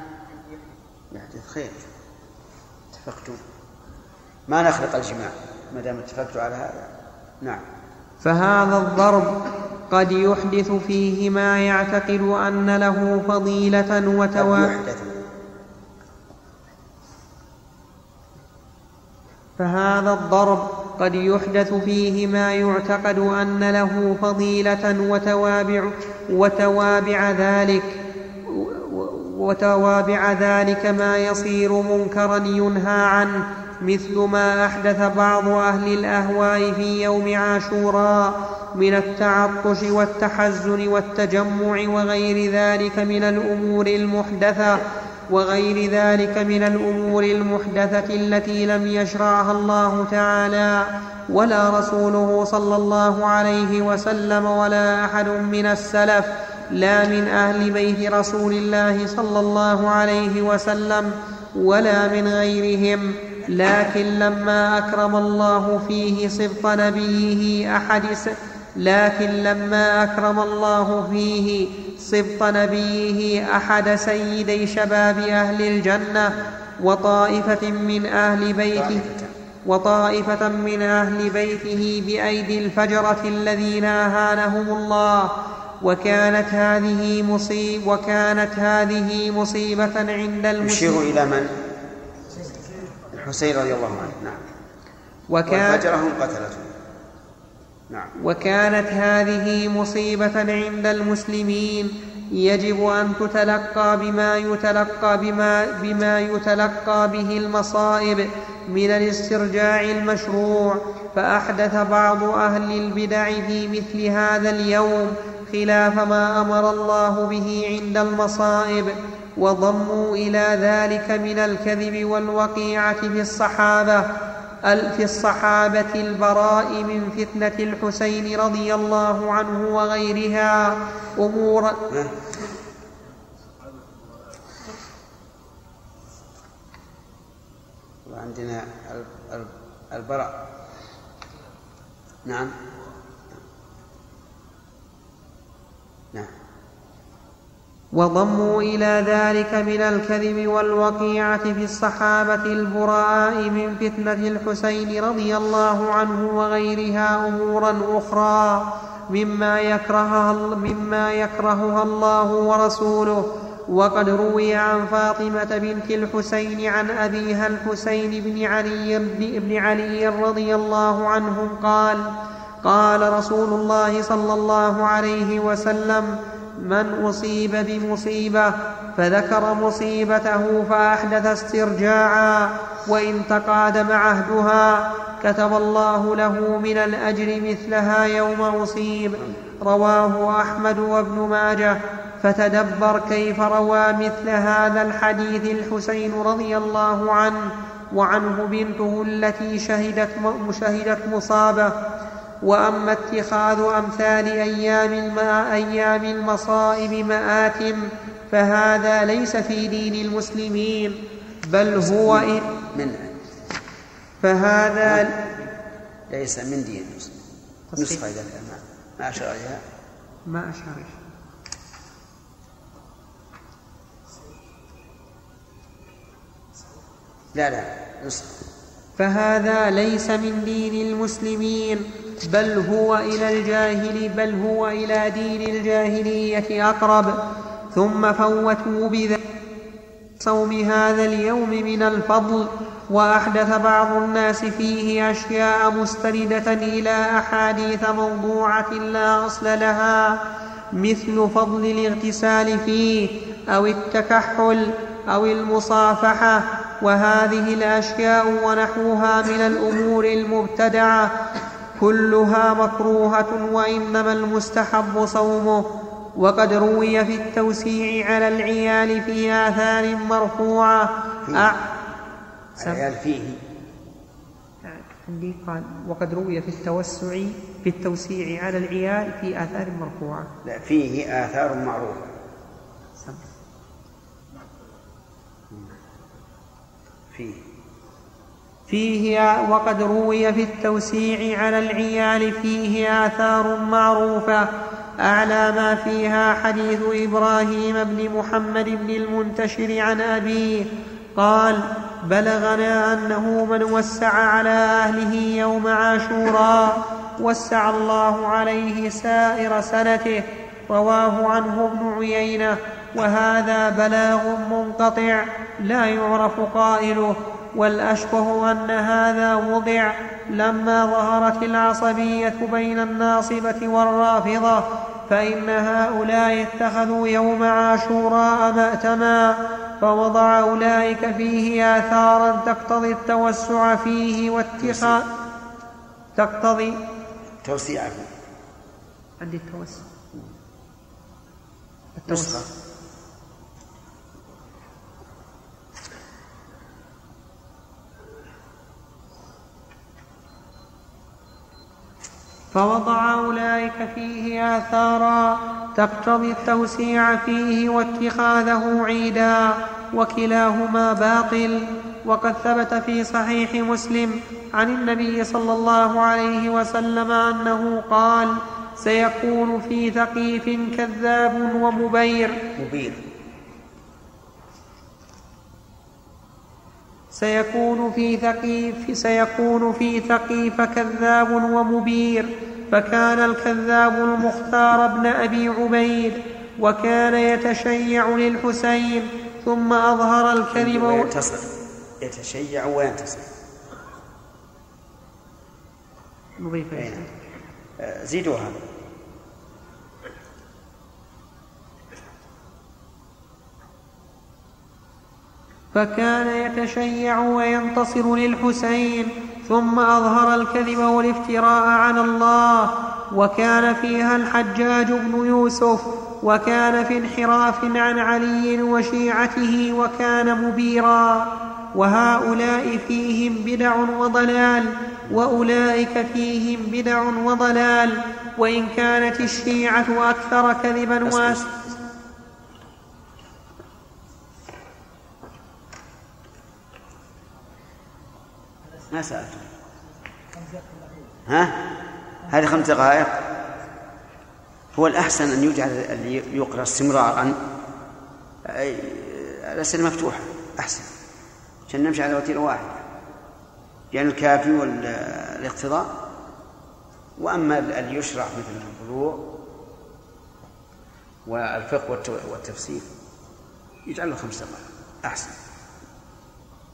يحدث. خير. اتفقتم ما نخلق الجماع ما دام اتفقتوا على هذا. نعم. فهذا الضرب قد يحدث فيه ما يعتقد أن له فضيلة وتوا فهذا الضرب قد يحدث فيه ما يعتقد أن له فضيلة وتوابع وتوابع ذلك. وتوابع ذلك ما يصير منكرا ينهى عنه مثل ما أحدث بعض أهل الأهواء في يوم عاشوراء من التعطش والتحزن والتجمع وغير ذلك من الأمور المحدثة وغير ذلك من الأمور المحدثة التي لم يشرعها الله تعالى ولا رسوله صلى الله عليه وسلم ولا أحد من السلف. لا من أهل بيت رسول الله صلى الله عليه وسلم ولا من غيرهم لكن لما أكرم الله فيه صدق نبيه أحد لكن لما أكرم الله فيه صدق نبيه أحد سيدي شباب أهل الجنة وطائفة من أهل بيته وطائفة من أهل بيته بأيدي الفجرة الذين أهانهم الله وكانت هذه مصيب وكانت هذه مصيبة عند المسلمين يشير إلى من؟ الحسين رضي الله عنه نعم. وكان والفجرة هم قتلته. نعم. وكانت هذه مصيبة عند المسلمين. يجب أن تتلقى بما يتلقى بما, بما يتلقى به المصائب من الاسترجاع المشروع. فأحدث بعض أهل البدع في مثل هذا اليوم خلاف ما أمر الله به عند المصائب وضموا إلى ذلك من الكذب والوقيعة في الصحابة في الصحابة البراء من فتنة الحسين رضي الله عنه وغيرها. أمور عندنا البراء. نعم. وضموا إلى ذلك من الكذب والوقيعة في الصحابة البراء من فتنة الحسين رضي الله عنه وغيرها أمورا أخرى مما يكرهها, مما يكرهها الله ورسوله. وقد روي عن فاطمة بنت الحسين عن أبيها الحسين بن علي, بن علي رضي الله عنهم قال قال رسول الله صلى الله عليه وسلم من أصيب بمصيبة فذكر مصيبته فأحدث استرجاعا وإن تقادم عهدها كتب الله له من الأجر مثلها يوم أصيب. رواه أحمد وابن ماجه. فتدبر كيف روى مثل هذا الحديث الحسين رضي الله عنه وعنه بنته التي شهدت شهدت مصابة وأما اتخاذ أمثال أيام أيام المصائب ماتم فهذا ليس في دين المسلمين بل هو من فهذا ليس من دين المسلمين. نسخة إذا ما أشار إليها. ما أشار لا لا نسخة. فهذا ليس من دين المسلمين. بل هو إلى الجاهل بل هو إلى دين الجاهلية أقرب. ثم فوتوا بذلك صوم هذا اليوم من الفضل وأحدث بعض الناس فيه أشياء مستندة إلى أحاديث موضوعة لا أصل لها مثل فضل الاغتسال فيه أو التكحل أو المصافحة. وهذه الأشياء ونحوها من الأمور المبتدعة. كلها مكروهة وإنما المستحب صومه. وقد روي في التوسيع على العيال في آثار مرفوعة. أع... العيال فيه. عندي قال وقد روي في التوسع في التوسيع على العيال في آثار مرفوعة. لا فيه آثار معروفة. فيه. فيه وقد روي في التوسيع على العيال فيه آثار معروفة. أعلى ما فيها حديث إبراهيم بن محمد بن المنتشر عن أبيه. قال بلغنا أنه من وسع على أهله يوم عاشوراء وسع الله عليه سائر سنته. رواه عنه ابن عيينة. وهذا بلاغ منقطع لا يعرف قائله. والأشبه أن هذا وضع لما ظهرت العصبية بين الناصبة والرافضة فإن هؤلاء اتخذوا يوم عاشوراء مأتما فوضع أولئك فيه آثارا تقتضي التوسع فيه واتخاذ تقتضي توسيع. عندي التوسع. نسخة. فوضع أولئك فيه آثارا تقتضي التوسيع فيه واتخاذه عيدا وكلاهما باطل. وقد ثبت في صحيح مسلم عن النبي صلى الله عليه وسلم أنه قال سيكون في ثقيف كذاب ومبير. مبير. سيكون في ثقيف سيكون في ثقيف كذاب ومبير. فكان الكذاب المختار ابن أبي عبيد وكان يتشيع للحسين ثم أظهر الكذب وينتصر يتشيع وينتصر. نضيف آه، زيدوها. فكان يتشيع وينتصر للحسين ثم أظهر الكذب والافتراء على الله. وكان فيها الحجاج بن يوسف وكان في انحراف عن علي وشيعته وكان مبيرا. وهؤلاء فيهم بدع وضلال وأولئك فيهم بدع وضلال. وإن كانت الشيعة أكثر كذبا وأس ما سألت. ها؟ هذه خمس دقائق. هو الأحسن أن يجعل اللي يقرأ استمرارا. الأسئلة مفتوحة. أحسن. عشان نمشي على وتيرة واحدة. يعني الكافي والاقتضاء. وأما اللي يشرع مثل البلوغ والفقه والتفسير يجعل له خمس دقائق. أحسن.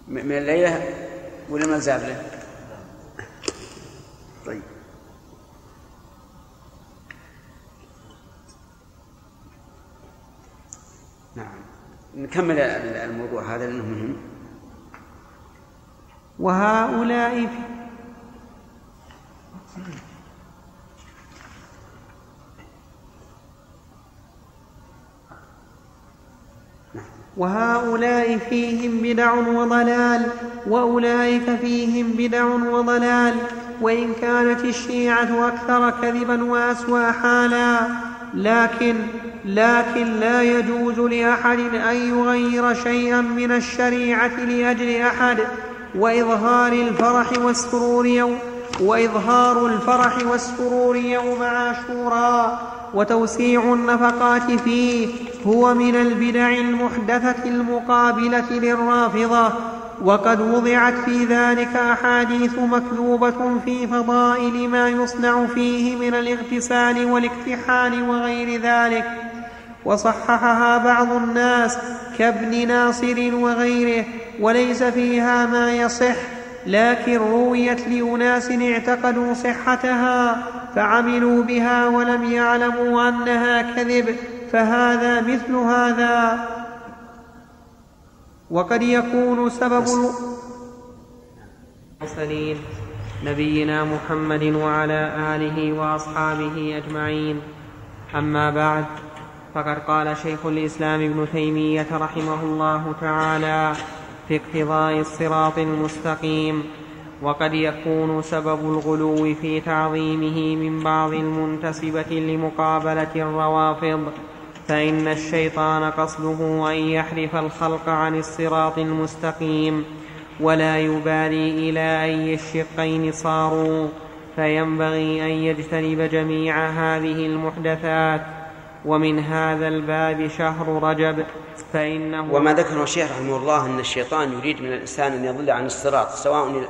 من الليلة ولا ما زاد له؟ طيب. نعم. نكمل الموضوع هذا لأنه مهم. وهؤلاء وهؤلاء فيهم بدع وضلال وأولئك فيهم بدع وضلال. وإن كانت الشيعة أكثر كذبا وأسوأ حالا. لكن لكن لا يجوز لأحد أن يغير شيئا من الشريعة لأجل أحد. وإظهار الفرح والسرور يوم وإظهار الفرح والسرور يوم عاشوراء وتوسيع النفقات فيه هو من البدع المحدثة المقابلة للرافضة وقد وضعت في ذلك أحاديث مكذوبة في فضائل ما يصنع فيه من الاغتسال والاكتحال وغير ذلك. وصححها بعض الناس كابن ناصر وغيره وليس فيها ما يصح لكن رويت لأناس اعتقدوا صحتها فعملوا بها ولم يعلموا أنها كذب. فهذا مثل هذا. وقد يكون سبب المرسلين نبينا محمد وعلى آله وأصحابه أجمعين. أما بعد فقد قال شيخ الإسلام ابن تيمية رحمه الله تعالى في اقتضاء الصراط المستقيم وقد يكون سبب الغلو في تعظيمه من بعض المنتسبة لمقابلة الروافض فإن الشيطان قصده أن يحرف الخلق عن الصراط المستقيم ولا يبالي إلى أي الشقين صاروا فينبغي أن يجتنب جميع هذه المحدثات. ومن هذا الباب شهر رجب فإنه وما ذكره الشيخ رحمه الله أن الشيطان يريد من الإنسان أن يضل عن الصراط سواء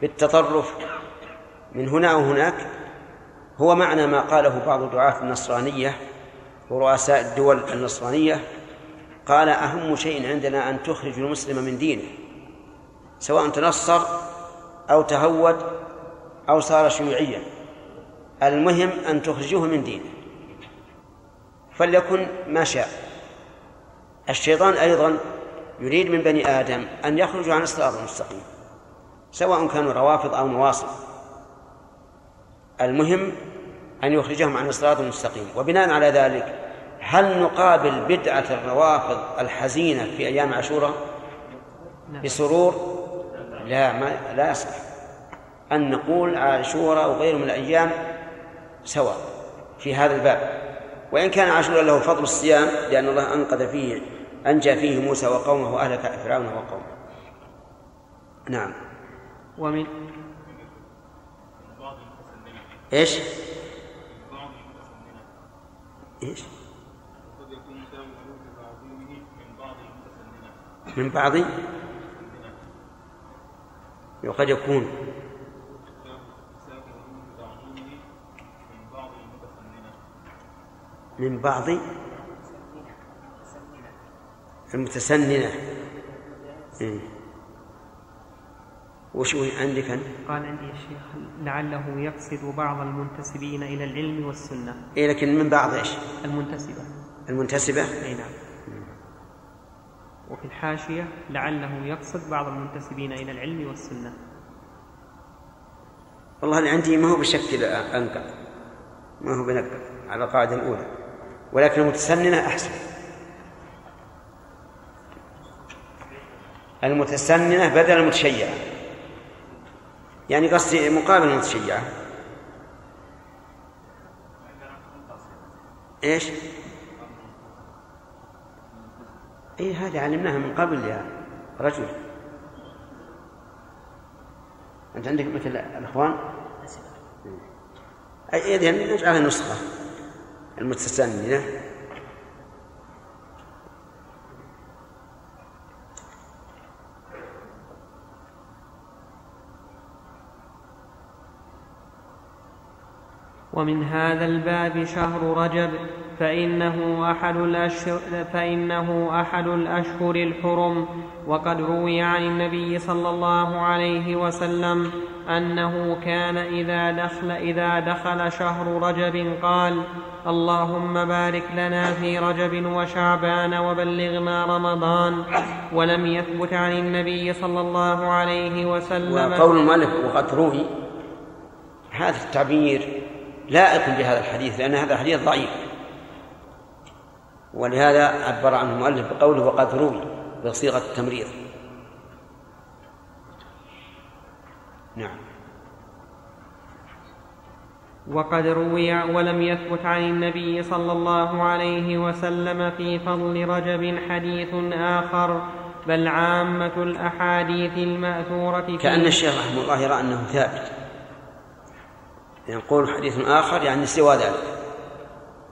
بالتطرف من هنا أو هناك. هو معنى ما قاله بعض دعاة النصرانية ورؤساء الدول النصرانية قال أهم شيء عندنا أن تخرج المسلم من دينه سواء تنصر أو تهود أو صار شيوعيا. المهم أن تخرجه من دينه. فليكن ما شاء. الشيطان أيضا يريد من بني آدم أن يخرجوا عن الصراط المستقيم سواء كانوا روافض أو نواصب. المهم أن يخرجهم عن الصراط المستقيم وبناء على ذلك هل نقابل بدعة الروافض الحزينة في أيام عاشوراء؟ بسرور؟ لا ما لا يصح. أن نقول عاشوراء وغيره من الأيام سواء في هذا الباب. وإن كان عاشوراء له فضل الصيام لأن الله أنقذ فيه أنجى فيه موسى وقومه وأهلك فرعون وقومه. نعم. ومن إيش؟ إيش؟ من بعض وقد يكون من بعض المتسننة إيه. وش عندك أنت؟ قال عندي يا شيخ لعله يقصد بعض المنتسبين إلى العلم والسنة إيه لكن من بعض إيش؟ المنتسبة المنتسبة؟ أي نعم وفي الحاشية لعله يقصد بعض المنتسبين إلى العلم والسنة. والله اللي عندي ما هو بشكل أنقى ما هو بنقى على القاعدة الأولى. ولكن المتسننة أحسن. المتسننة بدل المتشيعة. يعني قصدي مقابل المتشيعة. إيش؟ اي هذه علمناها من قبل يا رجل. أنت عندك مثل الأخوان؟ اذا نجعلها نسخه المتسننه ومن هذا الباب شهر رجب فإنه أحد الأشهر, فإنه أحد الأشهر الحرم. وقد روي عن النبي صلى الله عليه وسلم أنه كان إذا دخل, إذا دخل شهر رجب قال اللهم بارك لنا في رجب وشعبان وبلغنا رمضان ولم يثبت عن النبي صلى الله عليه وسلم وقول المؤلف وقد روي هذا التعبير لائق بهذا الحديث لأن هذا الحديث ضعيف. ولهذا عبر عنه المؤلف بقوله وقد روي بصيغة التمريض. نعم. وقد روي ولم يثبت عن النبي صلى الله عليه وسلم في فضل رجب حديث آخر بل عامة الأحاديث المأثورة كأن الشيخ رحمه الله يرى أنه ثابت. يقول حديث آخر يعني سوى ذلك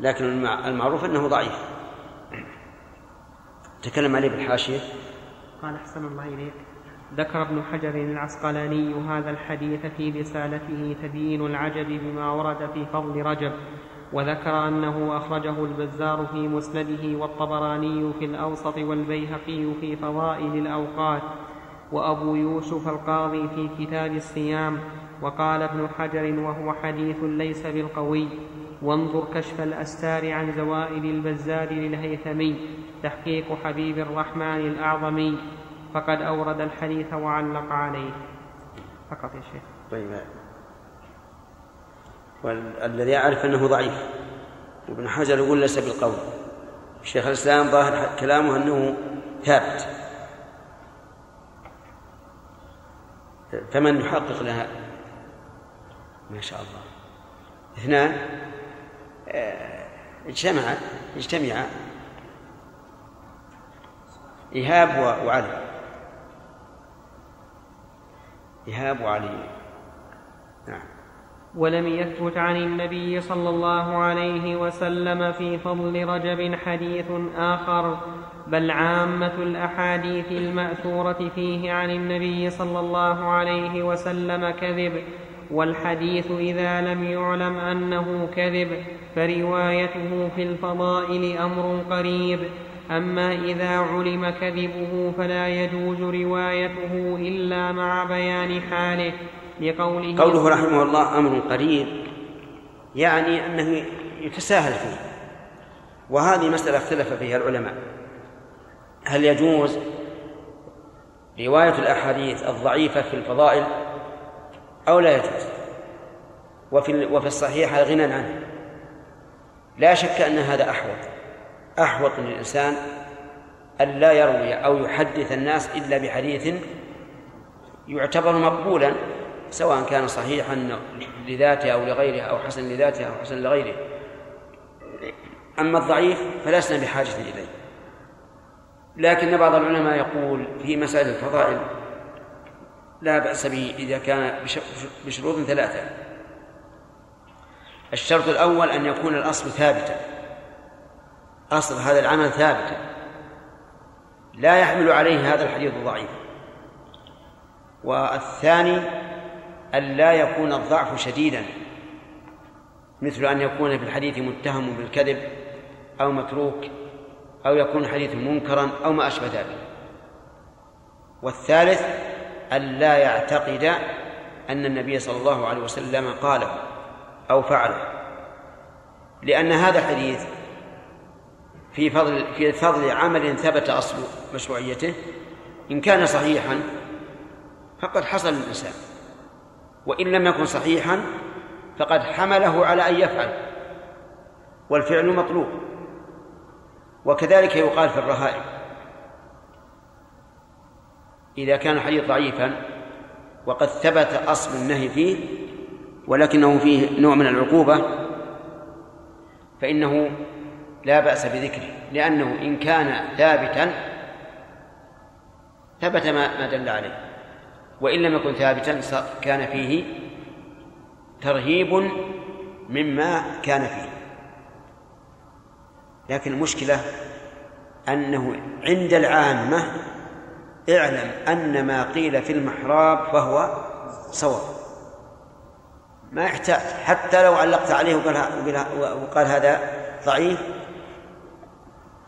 لكن المعروف أنه ضعيف. تكلم عليه بالحاشية قال أحسن الله إليك. ذكر ابن حجر العسقلاني هذا الحديث في رسالته تبيين العجب بما ورد في فضل رجب وذكر أنه أخرجه البزار في مسنده والطبراني في الأوسط والبيهقي في فضائل الأوقات وأبو يوسف القاضي في كتاب الصيام وقال ابن حجر وهو حديث ليس بالقوي. وانظر كشف الأستار عن زوائد البزار للهيثمي تحقيق حبيب الرحمن الأعظمي. فقد أورد الحديث وعلق عليه. فقط يا شيخ. طيب. والذي أعرف أنه ضعيف. ابن حجر يقول ليس بالقول شيخ الإسلام ظاهر كلامه أنه ثابت. فمن يحقق لها؟ ما شاء الله. اثنان آه، اجتمعا اجتمعا إيهاب وعلي. إيهاب وعلي. نعم. ولم يثبت عن النبي صلى الله عليه وسلم في فضل رجب حديث آخر بل عامة الأحاديث المأثورة فيه عن النبي صلى الله عليه وسلم كذب. والحديث إذا لم يعلم أنه كذب فروايته في الفضائل أمر قريب. أما إذا علم كذبه فلا يجوز روايته إلا مع بيان حاله. لقوله قوله رحمه الله أمر قريب يعني أنه يتساهل فيه. وهذه مسألة اختلف فيها العلماء. هل يجوز رواية الأحاديث الضعيفة في الفضائل؟ أو لا يجوز. وفي وفي الصحيح غنى عنه. لا شك أن هذا أحوط. أحوط للإنسان أن لا يروي أو يحدث الناس إلا بحديث يعتبر مقبولا سواء كان صحيحا لذاته أو لغيره أو حسن لذاته أو حسن لغيره. أما الضعيف فلسنا بحاجة إليه. لكن بعض العلماء يقول في مسائل الفضائل لا بأس به إذا كان بشروط ثلاثة. الشرط الأول أن يكون الأصل ثابتا. أصل هذا العمل ثابتا. لا يحمل عليه هذا الحديث الضعيف. والثاني أن لا يكون الضعف شديدا. مثل أن يكون في الحديث متهم بالكذب أو متروك أو يكون الحديث منكرا أو ما أشبه ذلك. والثالث أن لا يعتقد أن النبي صلى الله عليه وسلم قاله أو فعله. لأن هذا الحديث في فضل في فضل عمل ثبت أصل مشروعيته. إن كان صحيحا فقد حصل الإنسان. وإن لم يكن صحيحا فقد حمله على أن يفعل. والفعل مطلوب. وكذلك يقال في الرهائن. إذا كان الحديث ضعيفا وقد ثبت أصل النهي فيه ولكنه فيه نوع من العقوبة فإنه لا بأس بذكره لأنه إن كان ثابتا ثبت ما دل عليه وإن لم يكن ثابتا كان فيه ترهيب مما كان فيه. لكن المشكلة أنه عند العامة اعلم أن ما قيل في المحراب فهو صواب. ما يحتاج حتى لو علقت عليه وقال, وقال هذا ضعيف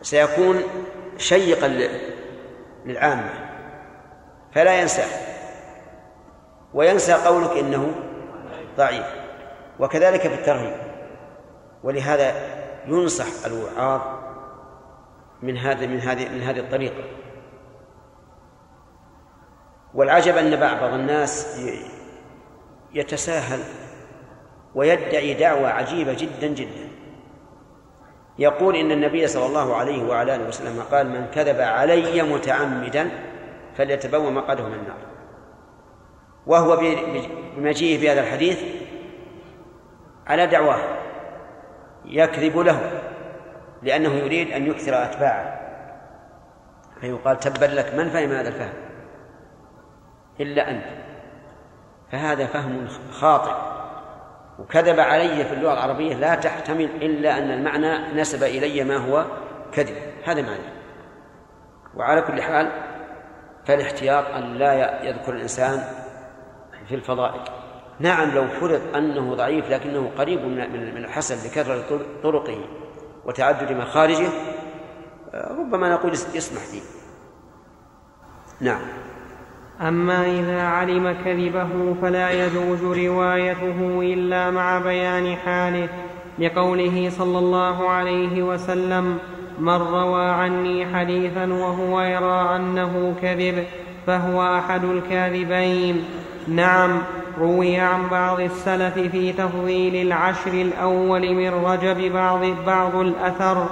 سيكون شيقا للعامة فلا ينساه وينسى قولك إنه ضعيف. وكذلك في الترهيب ولهذا ينصح الوعاظ من هذا من هذه من هذه الطريقة. والعجب أن بعض الناس يتساهل ويدعي دعوة عجيبة جدا جدا. يقول إن النبي صلى الله عليه وعلى آله وسلم قال من كذب علي متعمدا فليتبوأ مقعده من النار. وهو بمجيئه بهذا الحديث على دعواه يكذب له لأنه يريد أن يكثر أتباعه. فيقال تبا لك من فهم هذا الفهم؟ إلا أنت. فهذا فهم خاطئ. وكذب علي في اللغة العربية لا تحتمل إلا أن المعنى نسب إلي ما هو كذب. هذا معنى. وعلى كل حال فالاحتياط أن لا يذكر الإنسان في الفضائل. نعم لو فرض أنه ضعيف لكنه قريب من الحسن لكثرة طرقه وتعدد مخارجه ربما نقول يسمح فيه نعم. أما إذا علم كذبه فلا يجوز روايته إلا مع بيان حاله لقوله صلى الله عليه وسلم من روى عني حديثا وهو يرى أنه كذب فهو أحد الكاذبين. نعم روي عن بعض السلف في تفضيل العشر الأول من رجب بعض, بعض الأثر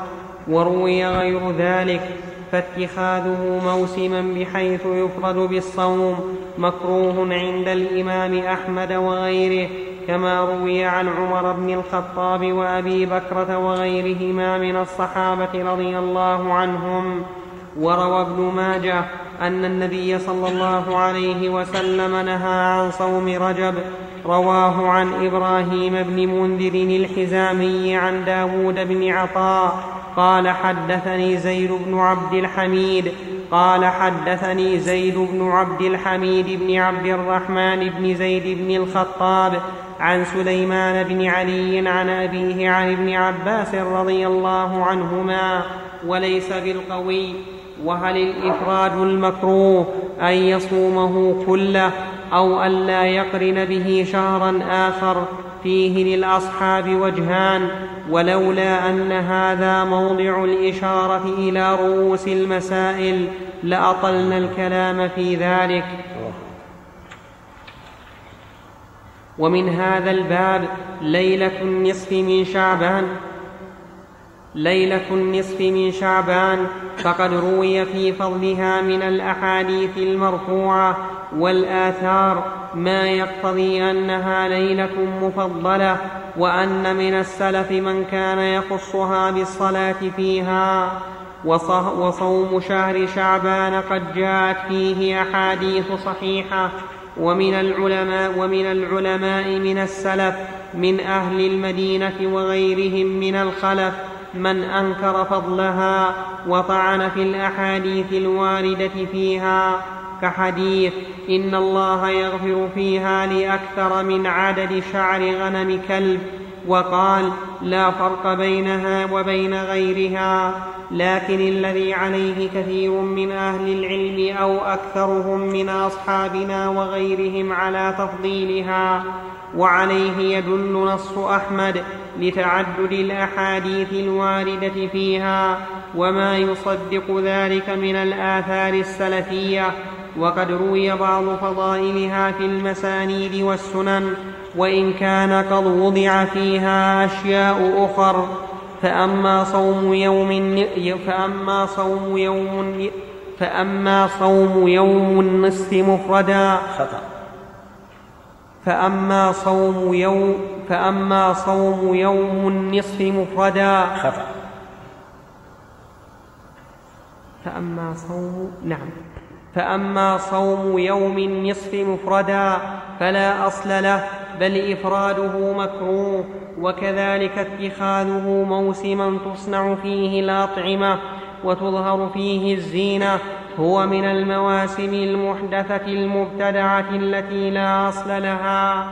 وروي غير ذلك. فاتخاذه موسما بحيث يفرد بالصوم مكروه عند الإمام أحمد وغيره كما روي عن عمر بن الخطاب وأبي بكرة وغيرهما من الصحابة رضي الله عنهم. وروى ابن ماجه أن النبي صلى الله عليه وسلم نهى عن صوم رجب رواه عن إبراهيم بن منذر الحزامي عن داود بن عطاء قال حدثني زيد بن عبد الحميد قال حدثني زيد بن عبد الحميد بن عبد الرحمن بن زيد بن الخطاب عن سليمان بن علي عن أبيه عن ابن عباس رضي الله عنهما وليس بالقوي وهل الإفراد المكروه أن يصومه كله أو أن لا يقرن به شهرا آخر؟ فيه للأصحاب وجهان ولولا أن هذا موضع الإشارة إلى رؤوس المسائل لأطلنا الكلام في ذلك. ومن هذا الباب ليلة النصف من شعبان. ليلة النصف من شعبان فقد روي في فضلها من الأحاديث المرفوعة والآثار ما يقتضي أنها ليلة مفضلة وأن من السلف من كان يخصها بالصلاة فيها. وصوم شهر شعبان قد جاءت فيه أحاديث صحيحة ومن العلماء ومن العلماء من السلف من أهل المدينة وغيرهم من الخلف من أنكر فضلها وطعن في الأحاديث الواردة فيها كحديث إن الله يغفر فيها لأكثر من عدد شعر غنم كلب وقال لا فرق بينها وبين غيرها لكن الذي عليه كثير من أهل العلم أو أكثرهم من أصحابنا وغيرهم على تفضيلها. وعليه يدل نص أحمد لتعدد الأحاديث الواردة فيها وما يصدق ذلك من الآثار السلفية. وقد روي بعض فضائلها في المسانيد والسنن وإن كان قد وضع فيها أشياء أخر. فأما صوم يوم فأما صوم يوم فأما صوم يوم النصف مفردا. خطأ. فأما صوم يوم فأما صوم يوم النصف مفردا. خطأ فأما صوم نعم. فأما صوم يوم النصف مفردا فلا أصل له بل إفراده مكروه وكذلك اتخاذه موسما تصنع فيه الأطعمة وتظهر فيه الزينة هو من المواسم المحدثة المبتدعة التي لا أصل لها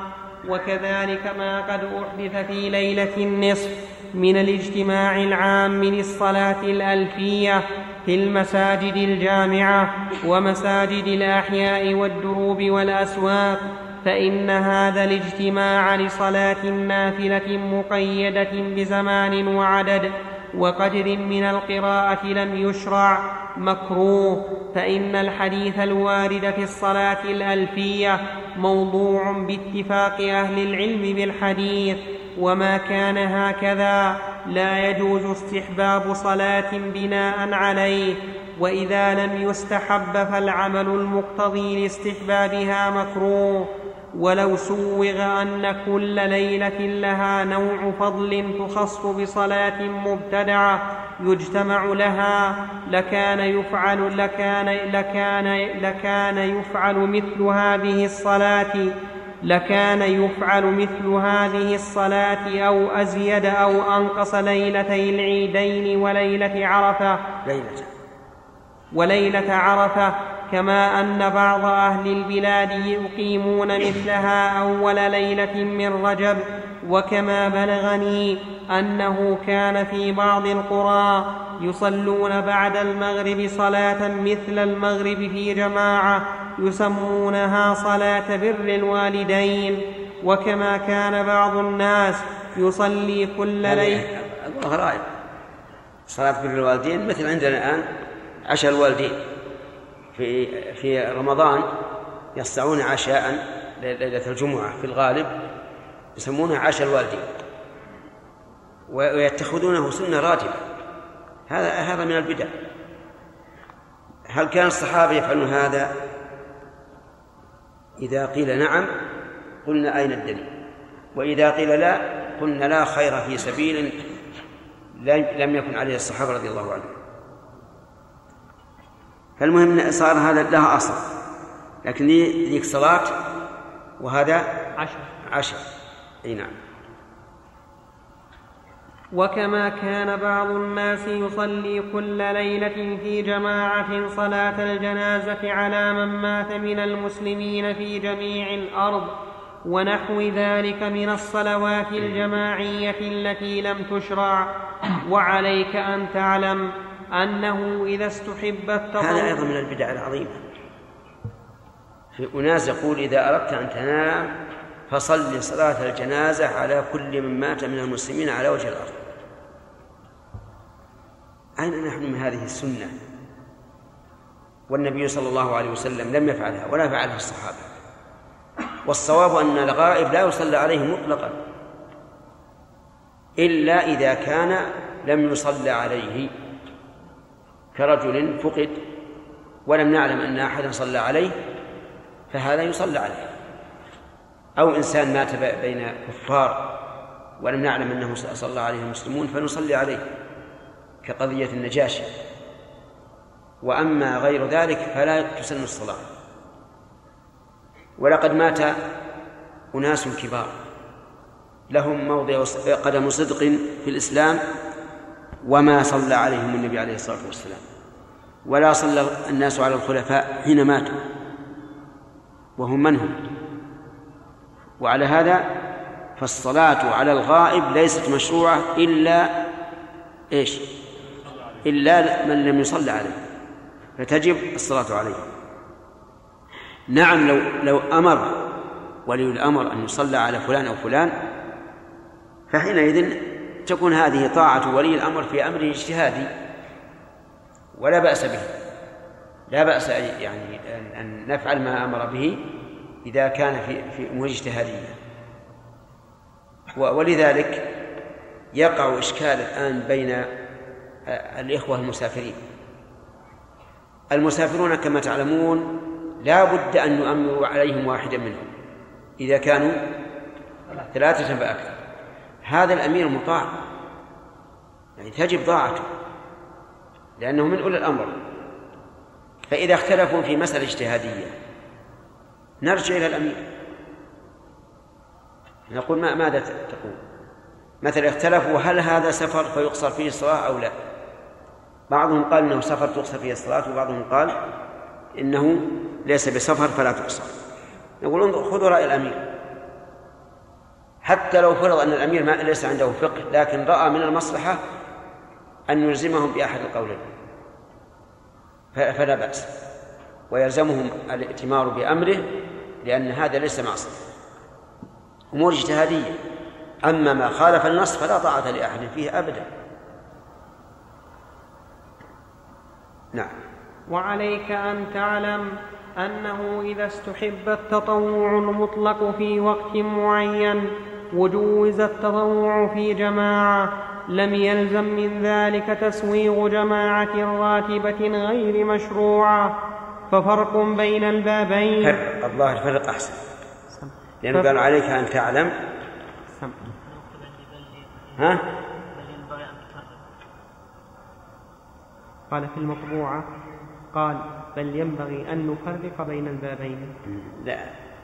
وكذلك ما قد أحدث في ليلة النصف من الاجتماع العام للصلاة الألفية في المساجد الجامعة ومساجد الأحياء والدروب والأسواق فإن هذا الاجتماع لصلاة نافلة مقيدة بزمان وعدد وقدر من القراءة لم يشرع مكروه فإن الحديث الوارد في الصلاة الألفية موضوع باتفاق أهل العلم بالحديث وما كان هكذا لا يجوز استحباب صلاة بناء عليه وإذا لم يستحب فالعمل المقتضي لاستحبابها مكروه. ولو سوغ أن كل ليلة لها نوع فضل تخص بصلاة مبتدعة يجتمع لها لكان يفعل لكان لكان لكان يفعل مثل هذه الصلاة لكان يفعل مثل هذه الصلاة أو أزيد أو أنقص ليلتي العيدين وليلة عرفة. ليلة. وليلة عرفة. كما أن بعض أهل البلاد يقيمون مثلها أول ليلة من رجب وكما بلغني أنه كان في بعض القرى يصلون بعد المغرب صلاة مثل المغرب في جماعة يسمونها صلاة بر الوالدين. وكما كان بعض الناس يصلي كل ليلة. غرائب صلاة بر الوالدين مثل عندنا الآن عشاء الوالدين في في رمضان يصنعون عشاء ليلة الجمعة في الغالب يسمونه عشاء الوالدين. ويتخذونه سنة راتبة هذا هذا من البدع. هل كان الصحابة يفعلون هذا؟ إذا قيل نعم قلنا أين الدليل؟ وإذا قيل لا قلنا لا خير في سبيل لم يكن عليه الصحابة رضي الله عنهم. فالمهم صار هذا لها أصل. لكن ذيك صلاة وهذا عشر. عشر. أي نعم. وكما كان بعض الناس يصلي كل ليلة في جماعة صلاة الجنازة على من مات من المسلمين في جميع الأرض ونحو ذلك من الصلوات الجماعية التي لم تشرع وعليك أن تعلم أنه إذا استحب التطوع. هذا أيضا من البدع العظيمة. في أناس يقول إذا أردت أن تنام فصل صلاة الجنازة على كل من مات من المسلمين على وجه الأرض. أين نحن من هذه السنة؟ والنبي صلى الله عليه وسلم لم يفعلها ولا فعلها الصحابة. والصواب أن الغائب لا يصلى عليه مطلقا. إلا إذا كان لم يصلى عليه. كرجل فقد ولم نعلم أن أحدا صلى عليه فهذا يصلى عليه. أو إنسان مات بين كفار ولم نعلم أنه صلى عليه المسلمون فنصلي عليه كقضية النجاشي وأما غير ذلك فلا تسن الصلاة. ولقد مات أناس كبار لهم موضع قدم صدق في الإسلام وما صلى عليهم النبي عليه الصلاة والسلام. ولا صلى الناس على الخلفاء حين ماتوا. وهم من هم؟ وعلى هذا فالصلاة على الغائب ليست مشروعة إلا إيش؟ إلا من لم يصلى عليه. فتجب الصلاة عليه. نعم لو لو أمر ولي الأمر أن يصلى على فلان أو فلان فحينئذ تكون هذه طاعة ولي الأمر في أمر اجتهادي ولا بأس به. لا بأس يعني أن نفعل ما أمر به إذا كان في في أمور اجتهادية. ولذلك يقع إشكال الآن بين الإخوة المسافرين. المسافرون كما تعلمون لا بد أن نؤمر عليهم واحدا منهم. إذا كانوا ثلاثة فأكثر. هذا الأمير مطاع. يعني تجب طاعته. لأنه من أولي الأمر. فإذا اختلفوا في مسألة اجتهادية نرجع إلى الأمير. نقول ما ماذا تقول؟ مثلا اختلفوا هل هذا سفر فيقصر فيه الصلاة أو لا؟ بعضهم قال إنه سفر تقصر فيه الصلاة وبعضهم قال إنه ليس بسفر فلا تقصر. نقول خذوا رأي الأمير. حتى لو فرض أن الأمير ما ليس عنده فقه لكن رأى من المصلحة أن يلزمهم بأحد القولين. فلا بأس. ويلزمهم الائتمار بأمره لأن هذا ليس معصية. أمور اجتهادية. أما ما خالف النص فلا طاعة لأحد فيه أبدا. نعم. وعليك أن تعلم أنه إذا استحب التطوع المطلق في وقت معين وجوز التطوع في جماعة. لم يلزم من ذلك تسويغ جماعة راتبة غير مشروعة. ففرق بين البابين. فرق الظاهر فرق أحسن. لأنه قال عليك أن تعلم. ها؟ قال في المطبوعة قال بل ينبغي أن نفرق بين البابين. لا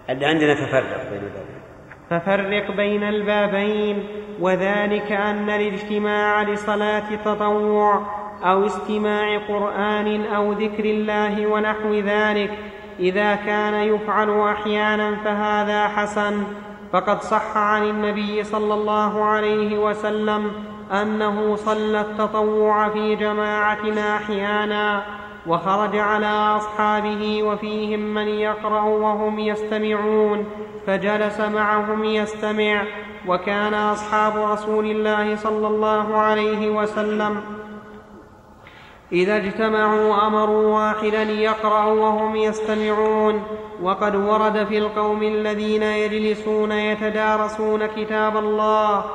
اللي عندنا تفرق بين البابين. ففرق بين البابين وذلك أن الاجتماع لصلاة التطوع أو استماع قرآن أو ذكر الله ونحو ذلك. إذا كان يفعل أحيانا فهذا حسن. فقد صح عن النبي صلى الله عليه وسلم أنه صلى التطوع في جماعة أحيانا. وخرج على أصحابه وفيهم من يقرأ وهم يستمعون فجلس معهم يستمع وكان أصحاب رسول الله صلى الله عليه وسلم إذا اجتمعوا أمروا واحدا يقرأ وهم يستمعون. وقد ورد في القوم الذين يجلسون يتدارسون كتاب الله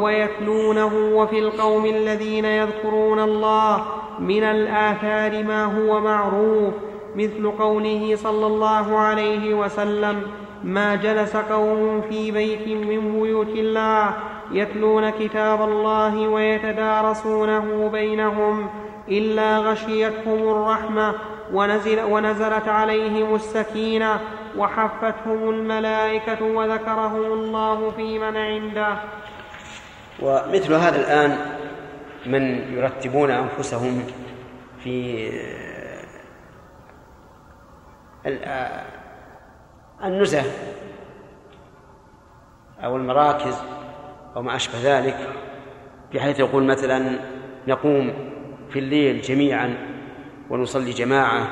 ويتلونه وفي القوم الذين يذكرون الله من الآثار ما هو معروف مثل قوله صلى الله عليه وسلم ما جلس قوم في بيت من بيوت الله يتلون كتاب الله ويتدارسونه بينهم إلا غشيتهم الرحمة ونزل ونزلت عليهم السكينة وحفتهم الملائكة وذكرهم الله في من عنده. ومثل هذا الآن من يرتبون أنفسهم في النزه أو المراكز أو ما أشبه ذلك بحيث يقول مثلا نقوم في الليل جميعا ونصلي جماعة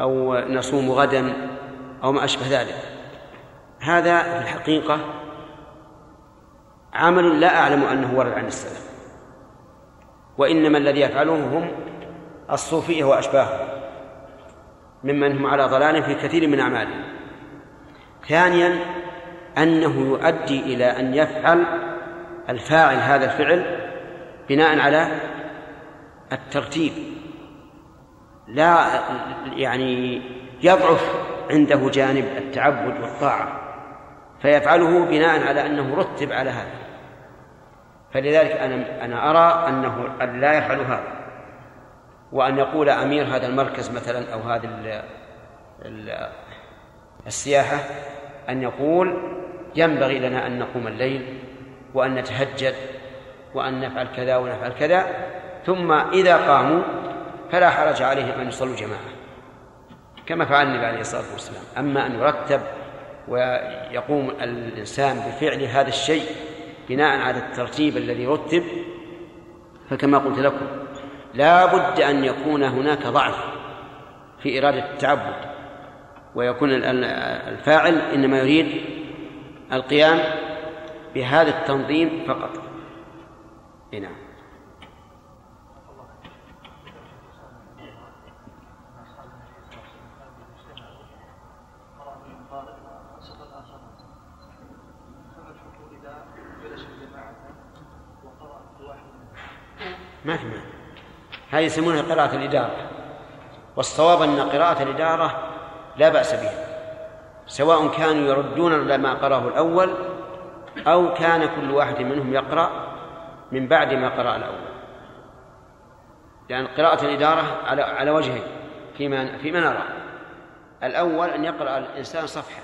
أو نصوم غدا أو ما أشبه ذلك. هذا في الحقيقة عمل لا أعلم أنه ورد عن السلف وإنما الذي يفعله هم الصوفية وأشباههم ممن هم على ضلال في كثير من أعمالهم. ثانيا أنه يؤدي إلى أن يفعل الفاعل هذا الفعل بناء على الترتيب. لا يعني يضعف عنده جانب التعبد والطاعة فيفعله بناء على أنه رتب على هذا. فلذلك أنا أنا أرى أنه أن لا يفعل هذا وأن يقول أمير هذا المركز مثلا أو هذه السياحة أن يقول ينبغي لنا أن نقوم الليل وأن نتهجد وأن نفعل كذا ونفعل كذا ثم إذا قاموا فلا حرج عليهم أن يصلوا جماعة كما فعل النبي عليه الصلاة والسلام. أما أن يرتب ويقوم الإنسان بفعل هذا الشيء بناء على الترتيب الذي رتب فكما قلت لكم لا بد أن يكون هناك ضعف في إرادة التعبد ويكون الفاعل إنما يريد القيام بهذا التنظيم فقط. نعم. ما معنى هذه يسمونها قراءة الإدارة. والصواب أن قراءة الإدارة لا بأس بها. سواء كانوا يردون لما قرأه الأول أو كان كل واحد منهم يقرأ من بعد ما قرأ الأول. لأن قراءة الإدارة على على وجهين فيما فيما نرى. الأول أن يقرأ الإنسان صفحة.